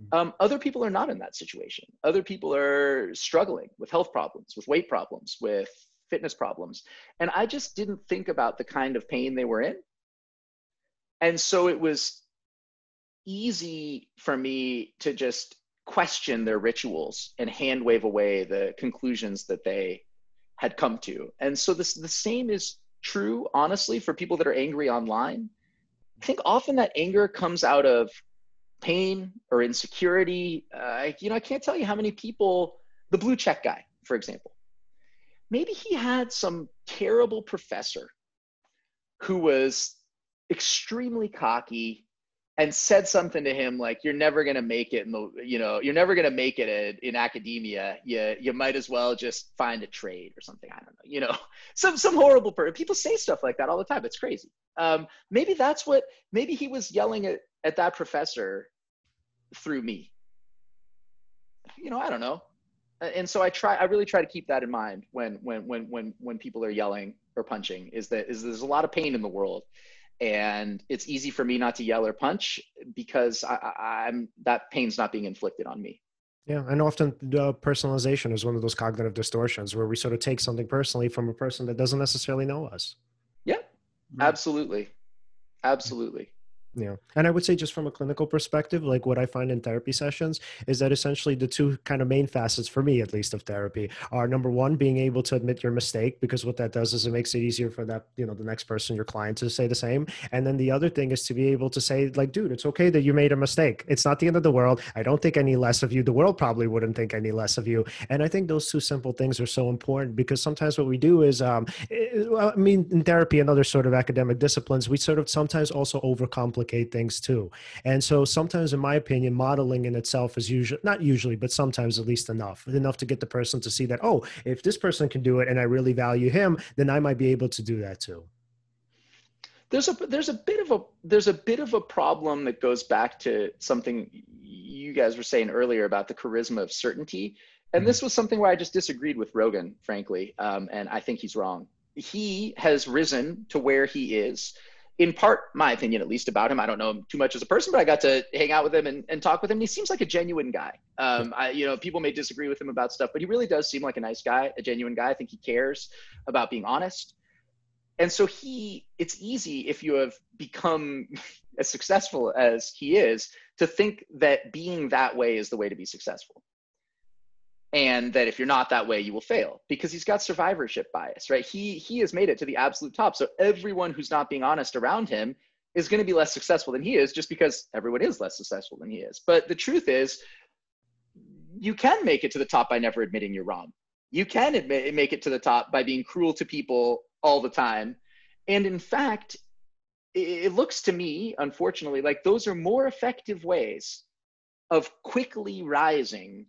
Mm. Um, other people are not in that situation. Other people are struggling with health problems, with weight problems, with fitness problems. And I just didn't think about the kind of pain they were in. And so it was easy for me to just question their rituals and hand wave away the conclusions that they had come to. And so this the same is true, honestly, for people that are angry online. I think often that anger comes out of pain or insecurity. Uh, you know, I can't tell you how many people, the blue check guy, for example, maybe he had some terrible professor who was extremely cocky and said something to him like you're never going to make it in the you know you're never going to make it in, academia. You you might as well just find a trade or something. I don't know you know some some horrible person people say stuff like that all the time. It's crazy. Um, maybe that's what maybe he was yelling at at that professor through me. You know i don't know. And so i try i really try to keep that in mind when when when when when people are yelling or punching is that is there's a lot of pain in the world and it's easy for me not to yell or punch because I, am that pain's not being inflicted on me. Yeah, and often the personalization is one of those cognitive distortions where we sort of take something personally from a person that doesn't necessarily know us. Yeah, mm-hmm. absolutely, absolutely. Yeah. And I would say, just from a clinical perspective, like what I find in therapy sessions is that essentially the two kind of main facets, for me at least, of therapy are number one, being able to admit your mistake, because what that does is it makes it easier for that, you know, the next person, your client, to say the same. And then the other thing is to be able to say, like, dude, it's okay that you made a mistake. It's not the end of the world. I don't think any less of you. The world probably wouldn't think any less of you. And I think those two simple things are so important because sometimes what we do is, um, I mean, in therapy and other sort of academic disciplines, we sort of sometimes also overcomplicate complicate things too. And so sometimes, in my opinion, modeling in itself is usually not usually, but sometimes at least enough, enough to get the person to see that, oh, if this person can do it and I really value him, then I might be able to do that too. There's a there's a bit of a there's a bit of a problem that goes back to something you guys were saying earlier about the charisma of certainty. And mm-hmm. this was something where I just disagreed with Rogan, frankly, um, and I think he's wrong. He has risen to where he is in part, my opinion, at least about him. I don't know him too much as a person, but I got to hang out with him and, and talk with him. And he seems like a genuine guy. Um, I, you know, people may disagree with him about stuff, but he really does seem like a nice guy, a genuine guy. I think he cares about being honest. And so he, it's easy if you have become as successful as he is to think that being that way is the way to be successful and that if you're not that way you will fail because he's got survivorship bias right? He he has made it to the absolute top. So everyone who's not being honest around him is going to be less successful than he is just because everyone is less successful than he is. But the truth is you can make it to the top by never admitting you're wrong. You can admit, make it to the top by being cruel to people all the time. And in fact it looks to me unfortunately like those are more effective ways of quickly rising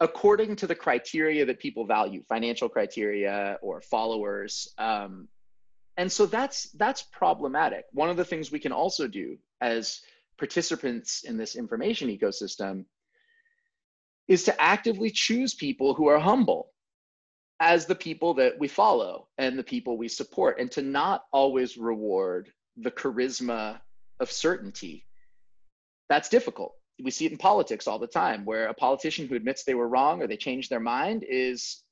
according to the criteria that people value financial criteria or followers um, and so that's that's problematic. One of the things we can also do as participants in this information ecosystem is to actively choose people who are humble as the people that we follow and the people we support and to not always reward the charisma of certainty. That's difficult we see it in politics all the time where a politician who admits they were wrong or they changed their mind is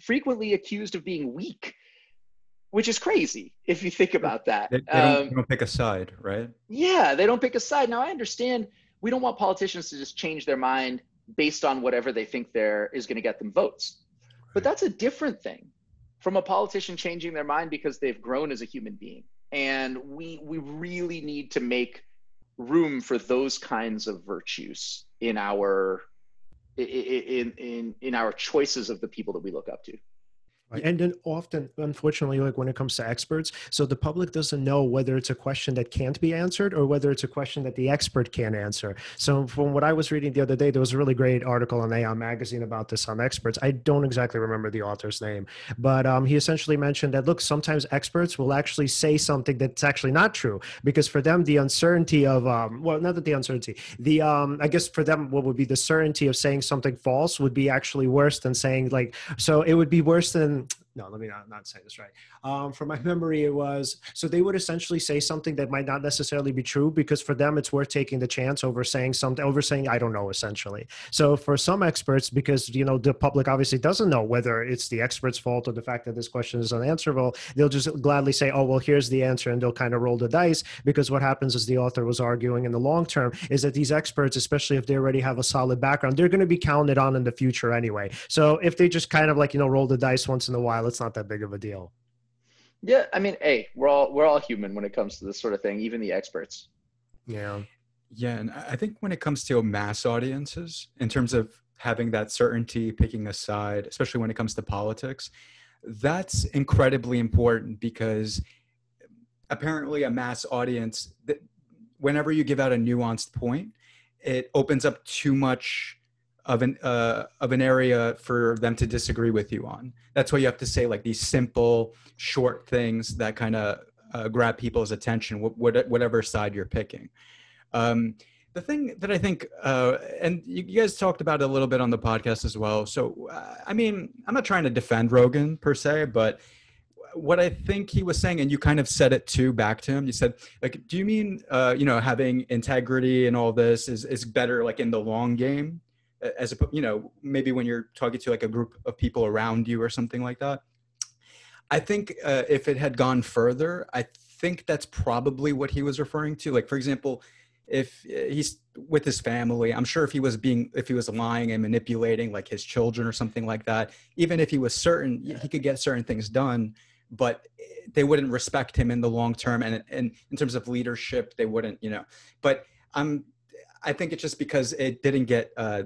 frequently accused of being weak which is crazy if you think about that. they, they, don't, um, they, don't, pick a side right? Yeah they don't pick a side. Now i understand we don't want politicians to just change their mind based on whatever they think there is going to get them votes. Right. but that's a different thing from a politician changing their mind because they've grown as a human being. And we we really need to make room for those kinds of virtues in our in in in our choices of the people that we look up to Right. And then often, unfortunately, like when it comes to experts, so the public doesn't know whether it's a question that can't be answered or whether it's a question that the expert can't answer. So from what I was reading the other day, there was a really great article on Aeon Magazine about this on experts. I don't exactly remember the author's name, but um, he essentially mentioned that look, sometimes experts will actually say something that's actually not true because for them the uncertainty of um, well, not that the uncertainty, the um, I guess for them what would be the certainty of saying something false would be actually worse than saying like so it would be worse than um, no, let me not, not say this right. Um, from my memory, it was so they would essentially say something that might not necessarily be true because for them it's worth taking the chance over saying something over saying I don't know essentially. So for some experts, because you know the public obviously doesn't know whether it's the expert's fault or the fact that this question is unanswerable, they'll just gladly say, "Oh well, here's the answer," and they'll kind of roll the dice because what happens, is the author was arguing in the long term, is that these experts, especially if they already have a solid background, they're going to be counted on in the future anyway. So if they just kind of like you know roll the dice once in a while it's not that big of a deal. Yeah, I mean, hey, we're all we're all human when it comes to this sort of thing, even the experts. Yeah. Yeah, and I think when it comes to mass audiences, in terms of having that certainty, picking a side, especially when it comes to politics, that's incredibly important because apparently a mass audience, whenever you give out a nuanced point, it opens up too much of an uh, of an area for them to disagree with you on. That's why you have to say like these simple, short things that kind of uh, grab people's attention, wh- whatever side you're picking. Um, the thing that I think, uh, and you, you, guys talked about it a little bit on the podcast as well. So, uh, I mean, I'm not trying to defend Rogan per se, but what I think he was saying, and you kind of said it too back to him. You said, like, do you mean, uh, you know, having integrity and all this is is better, like in the long game? As a you know maybe when you're talking to like a group of people around you or something like that. I think uh, if it had gone further i think that's probably what he was referring to. Like for example if uh, he's with his family i'm sure if he was being if he was lying and manipulating like his children or something like that even if he was certain he could get certain things done but they wouldn't respect him in the long term and, and in terms of leadership they wouldn't you know. But i'm i think it's just because it didn't get uh,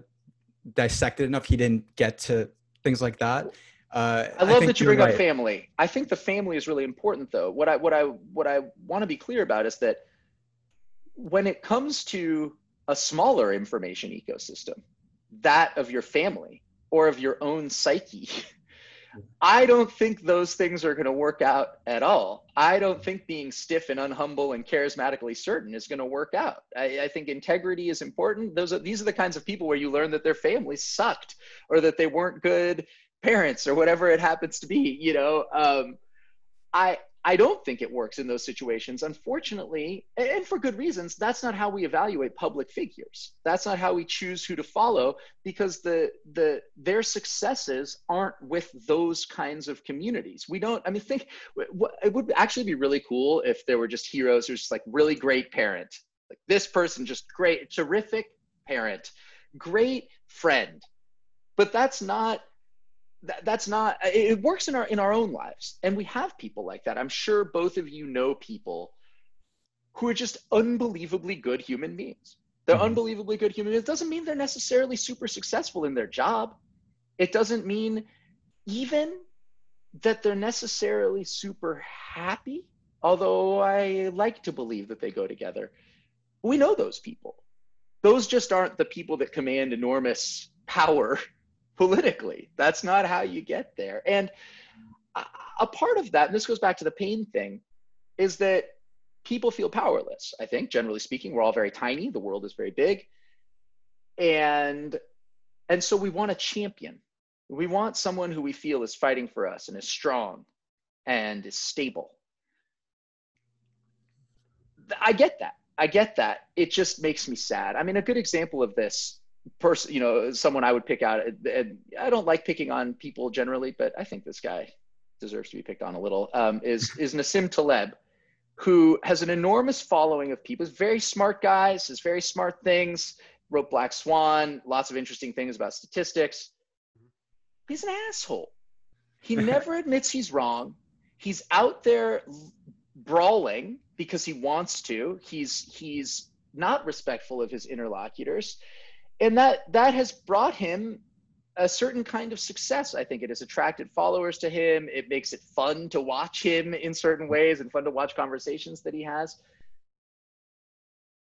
dissected enough. He didn't get to things like that. Uh, I love I that you bring right. up family. I think the family is really important, though. What I what I what I want to be clear about is that when it comes to a smaller information ecosystem, that of your family or of your own psyche, I don't think those things are going to work out at all. I don't think being stiff and unhumble and charismatically certain is going to work out. I, I, think integrity is important. Those are these are the kinds of people where you learn that their family sucked or that they weren't good parents or whatever it happens to be. You know, um, I I don't think it works in those situations. Unfortunately, and for good reasons, that's not how we evaluate public figures. That's not how we choose who to follow because the the their successes aren't with those kinds of communities. We don't. I mean, think it would actually be really cool if there were just heroes who's like really great parent, like this person just great, terrific parent, great friend. But that's not that, that's not it works in our in our own lives. And we have people like that. I'm sure both of you know people who are just unbelievably good human beings. They're mm-hmm. unbelievably good human beings. It doesn't mean they're necessarily super successful in their job. It doesn't mean even that they're necessarily super happy although i like to believe that they go together. We know those people. Those just aren't the people that command enormous power politically. That's not how you get there. And a part of that, and this goes back to the pain thing, is that people feel powerless. I think, generally speaking, we're all very tiny. The world is very big, and and so we want a champion. We want someone who we feel is fighting for us and is strong and is stable. I get that. I get that. It just makes me sad. I mean, a good example of this person, you know, someone I would pick out. And I don't like picking on people generally, but I think this guy deserves to be picked on a little. Um, is is Nassim Taleb, who has an enormous following of people. He's very smart guy, says very smart things. Wrote Black Swan, lots of interesting things about statistics. He's an asshole. He never admits he's wrong. He's out there brawling because he wants to. He's he's not respectful of his interlocutors and that that has brought him a certain kind of success. I think it has attracted followers to him. It makes it fun to watch him in certain ways and fun to watch conversations that he has.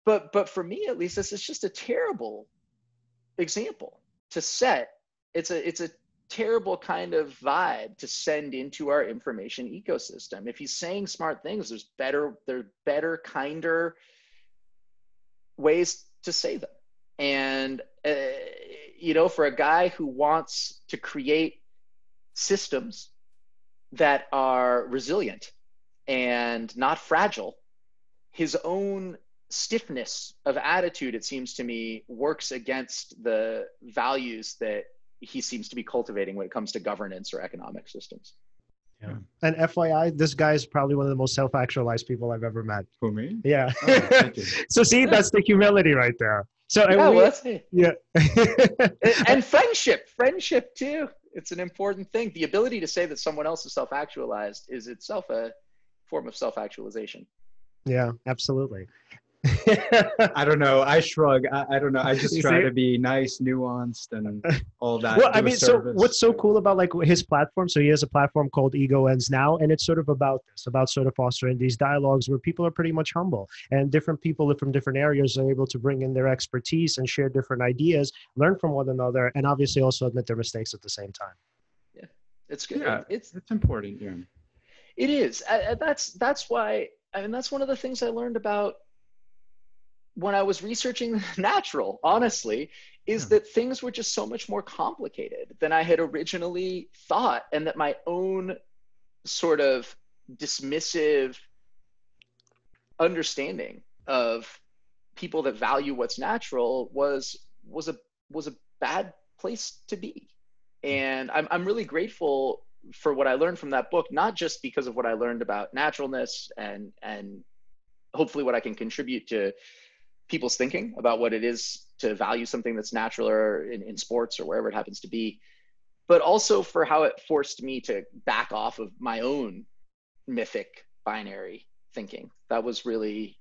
But but for me at least, this is just a terrible example to set. It's a it's a terrible kind of vibe to send into our information ecosystem. If he's saying smart things, there's better, there are better, kinder ways to say them. And, uh, you know, for a guy who wants to create systems that are resilient and not fragile, his own stiffness of attitude, it seems to me, works against the values that he seems to be cultivating when it comes to governance or economic systems. Yeah. And FYI, this guy is probably one of the most self-actualized people I've ever met. For me? Yeah. Oh, so see, that's the humility right there. So yeah, we, well, yeah. and friendship, friendship too. It's an important thing. The ability to say that someone else is self-actualized is itself a form of self-actualization. Yeah, absolutely. I don't know. I shrug. I, I don't know. I just try to be nice, nuanced, and all that. Well, I mean, so what's so cool about like his platform? So he has a platform called Ego Ends Now, and it's sort of about this, about sort of fostering these dialogues where people are pretty much humble, and different people from different areas are able to bring in their expertise and share different ideas, learn from one another, and obviously also admit their mistakes at the same time. Yeah, it's good. Yeah, it's it's important. Yeah, it is. Uh, that's that's why. I mean, that's one of the things I learned about when I was researching natural, honestly, is yeah. that things were just so much more complicated than I had originally thought, and that my own sort of dismissive understanding of people that value what's natural was was a was a bad place to be. Hmm. And I'm I'm really grateful for what I learned from that book, not just because of what I learned about naturalness and and hopefully what I can contribute to people's thinking about what it is to value something that's natural or in, in sports or wherever it happens to be, but also for how it forced me to back off of my own mythic binary thinking. That was really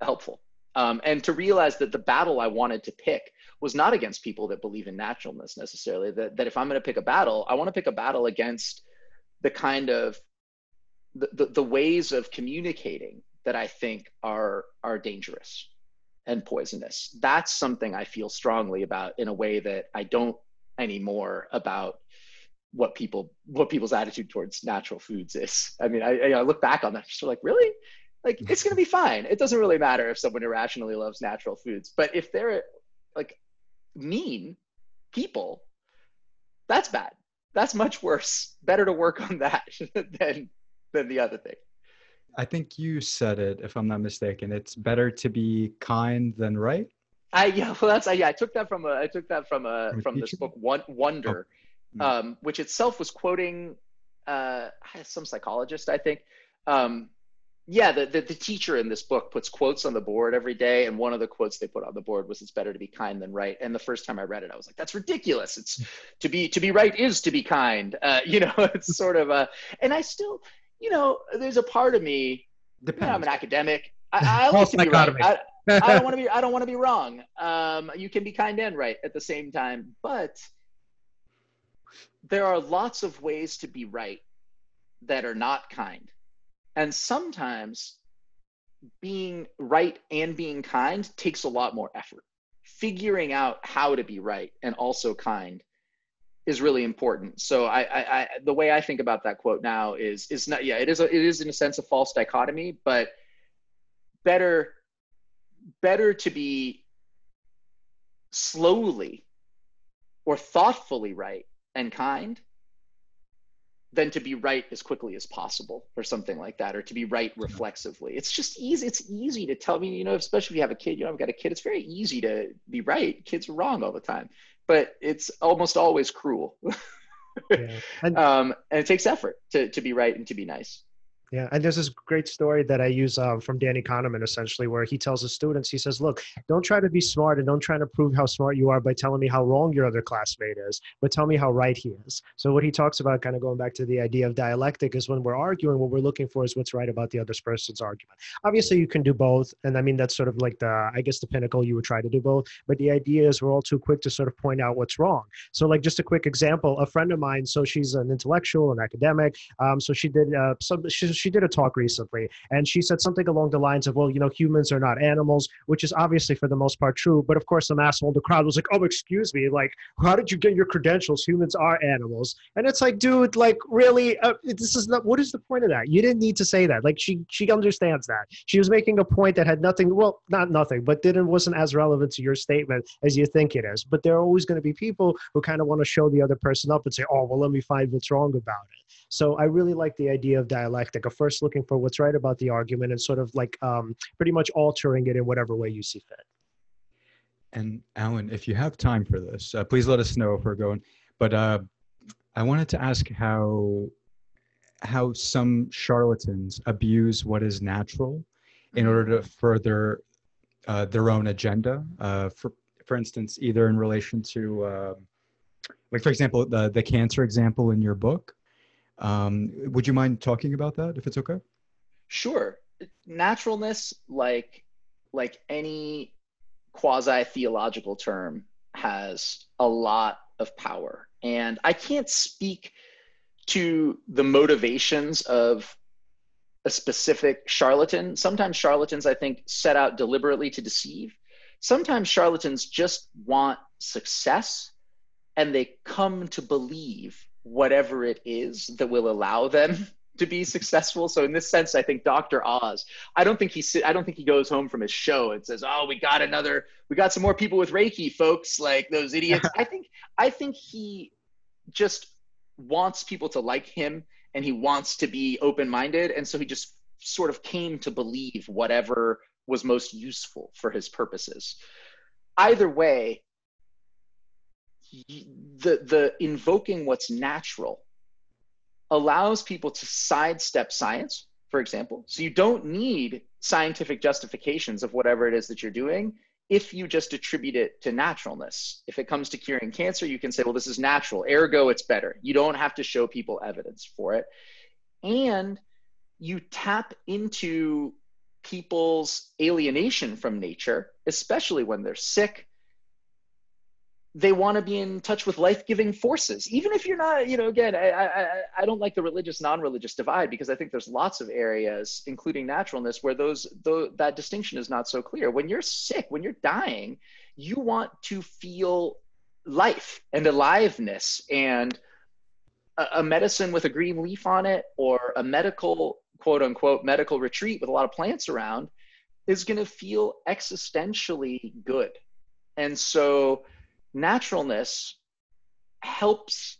helpful. Um, and to realize that the battle I wanted to pick was not against people that believe in naturalness necessarily. That, that if I'm going to pick a battle, I want to pick a battle against the kind of the, the, the ways of communicating that I think are are dangerous and poisonous. That's something I feel strongly about in a way that I don't anymore about what people what people's attitude towards natural foods is. I mean, I, I look back on that, just like, really, like it's gonna be fine. It doesn't really matter if someone irrationally loves natural foods, but if they're like mean people, that's bad. That's much worse. Better to work on that than than the other thing. I think you said it, if I'm not mistaken. It's better to be kind than right. I yeah, well that's yeah. I took that from a I took that from a from this book One Wonder, oh. Mm. um, which itself was quoting uh, some psychologist I think. Um, yeah, the, the, the teacher in this book puts quotes on the board every day, and one of the quotes they put on the board was "It's better to be kind than right." And the first time I read it, I was like, "That's ridiculous! It's to be to be right is to be kind." Uh, you know, it's sort of a, and I still, you know, there's a part of me. Depends. You know, I'm an academic. I, I like to be right. I, I don't want to be. I don't want to be wrong. Um, you can be kind and right at the same time, but there are lots of ways to be right that are not kind, and sometimes being right and being kind takes a lot more effort. Figuring out how to be right and also kind is really important. So I, I, I, the way I think about that quote now is is not yeah it is a, it is in a sense a false dichotomy, but better better to be slowly or thoughtfully right and kind than to be right as quickly as possible or something like that or to be right reflexively. It's just easy it's easy to tell me you know especially if you have a kid you know i've got a kid it's very easy to be right. Kids are wrong all the time but it's almost always cruel. yeah. and, um, and it takes effort to, to be right and to be nice. Yeah, and there's this great story that I use uh, from Danny Kahneman, essentially, where he tells his students, he says, "Look, don't try to be smart and don't try to prove how smart you are by telling me how wrong your other classmate is, but tell me how right he is." So what he talks about, kind of going back to the idea of dialectic, is when we're arguing, what we're looking for is what's right about the other person's argument. Obviously, you can do both, and I mean that's sort of like the, I guess, the pinnacle. You would try to do both, but the idea is we're all too quick to sort of point out what's wrong. So, like, just a quick example: a friend of mine, so she's an intellectual, an academic, um, so she did uh, some. She, she did a talk recently, and she said something along the lines of, "Well, you know, humans are not animals," which is obviously for the most part true. But of course, some asshole in the crowd was like, "Oh, excuse me, like, how did you get your credentials? Humans are animals." And it's like, dude, like, really, uh, this is not. What is the point of that? You didn't need to say that. Like, she she understands that. She was making a point that had nothing. Well, not nothing, but didn't wasn't as relevant to your statement as you think it is. But there are always going to be people who kind of want to show the other person up and say, "Oh, well, let me find what's wrong about it." So I really like the idea of dialectic, of first looking for what's right about the argument and sort of like um, pretty much altering it in whatever way you see fit. And Alan, if you have time for this, uh, please let us know if we're going. But uh, I wanted to ask how how some charlatans abuse what is natural in order to further uh, their own agenda. Uh, for for instance, either in relation to, uh, like for example, the the cancer example in your book. Um, would you mind talking about that, if it's okay? Sure. Naturalness, like like any quasi theological term, has a lot of power, and I can't speak to the motivations of a specific charlatan. Sometimes charlatans, I think, set out deliberately to deceive. Sometimes charlatans just want success and they come to believe whatever it is that will allow them to be successful. So in this sense, I think Dr. Oz, I don't think he I don't think he goes home from his show and says, "Oh, we got another we got some more people with Reiki, folks, like those idiots." I think I think he just wants people to like him and he wants to be open minded. And so he just sort of came to believe whatever was most useful for his purposes. Either way, the, the invoking what's natural allows people to sidestep science, for example. So you don't need scientific justifications of whatever it is that you're doing if you just attribute it to naturalness. If it comes to curing cancer, you can say, well, this is natural, ergo, it's better. You don't have to show people evidence for it. And you tap into people's alienation from nature, especially when they're sick, they want to be in touch with life-giving forces even if you're not you know again i i, I don't like the religious non-religious divide because i think there's lots of areas including naturalness where those though that distinction is not so clear. When you're sick when you're dying you want to feel life and aliveness and a, a medicine with a green leaf on it or a medical quote unquote medical retreat with a lot of plants around is going to feel existentially good. And so naturalness helps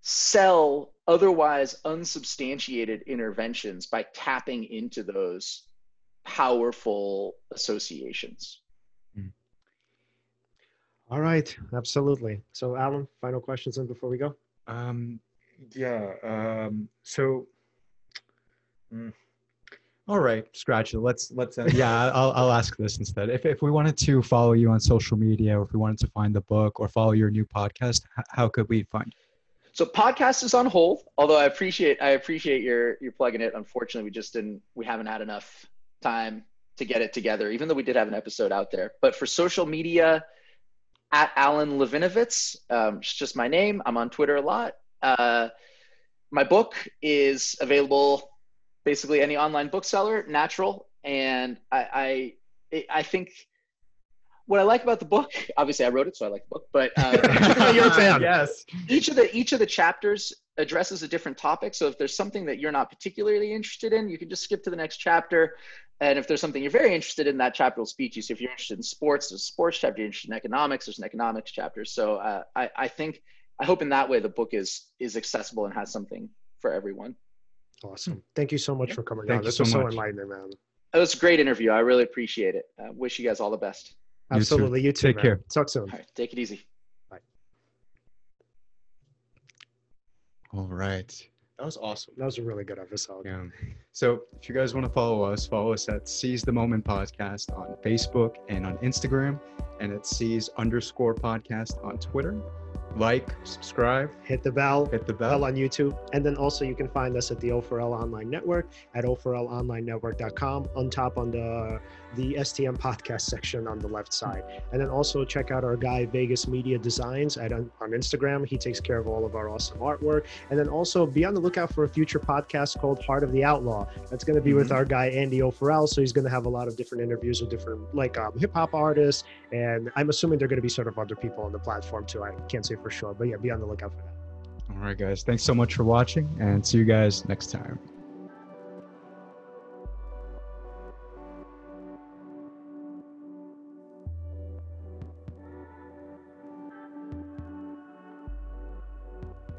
sell otherwise unsubstantiated interventions by tapping into those powerful associations. Hmm. All right, absolutely. So, Alan, final questions and before we go. Um, yeah. Um, so, mm, all right, scratch it. Let's let's uh, yeah, I'll I'll ask this instead. If if we wanted to follow you on social media, or if we wanted to find the book or follow your new podcast, how could we find? So podcast is on hold. Although I appreciate I appreciate your your plugging it. Unfortunately, we just didn't we haven't had enough time to get it together. Even though we did have an episode out there, but for social media, at Alan Levinovitz, um, it's just my name. I'm on Twitter a lot. Uh, my book is available basically any online bookseller, natural. And I, I, I think what I like about the book, obviously I wrote it, so I like the book, but uh, you're a fan. Yes. Each of the each of the chapters addresses a different topic. So if there's something that you're not particularly interested in, you can just skip to the next chapter. And if there's something you're very interested in, that chapter will speak to you. So if you're interested in sports, there's a sports chapter. You're interested in economics, there's an economics chapter. So uh, I, I think I hope in that way the book is is accessible and has something for everyone. Awesome. Thank you so much for coming Thank on. This so was so enlightening, man. It was a great interview. I really appreciate it. Uh, wish you guys all the best. Absolutely. You too. You too take man. care. Talk soon. All right. Take it easy. Bye. All right. That was awesome. That was a really good episode. Yeah. So if you guys want to follow us, follow us at Seize the Moment Podcast on Facebook and on Instagram, and at Seize underscore podcast on Twitter like, subscribe, hit the bell, hit the bell on YouTube. And then also you can find us at the O4L Online Network at O4LOnlineNetwork.com on top on the the STM podcast section on the left side. And then also check out our guy Vegas Media Designs at on, Instagram. He takes care of all of our awesome artwork. And then also be on the lookout for a future podcast called Heart of the Outlaw. That's going to be mm-hmm. with our guy Andy O'Farrell. So he's going to have a lot of different interviews with different like um, hip hop artists. And I'm assuming they're going to be sort of other people on the platform too. I can't say for sure, but yeah, be on the lookout for that. All right, guys. Thanks so much for watching and see you guys next time.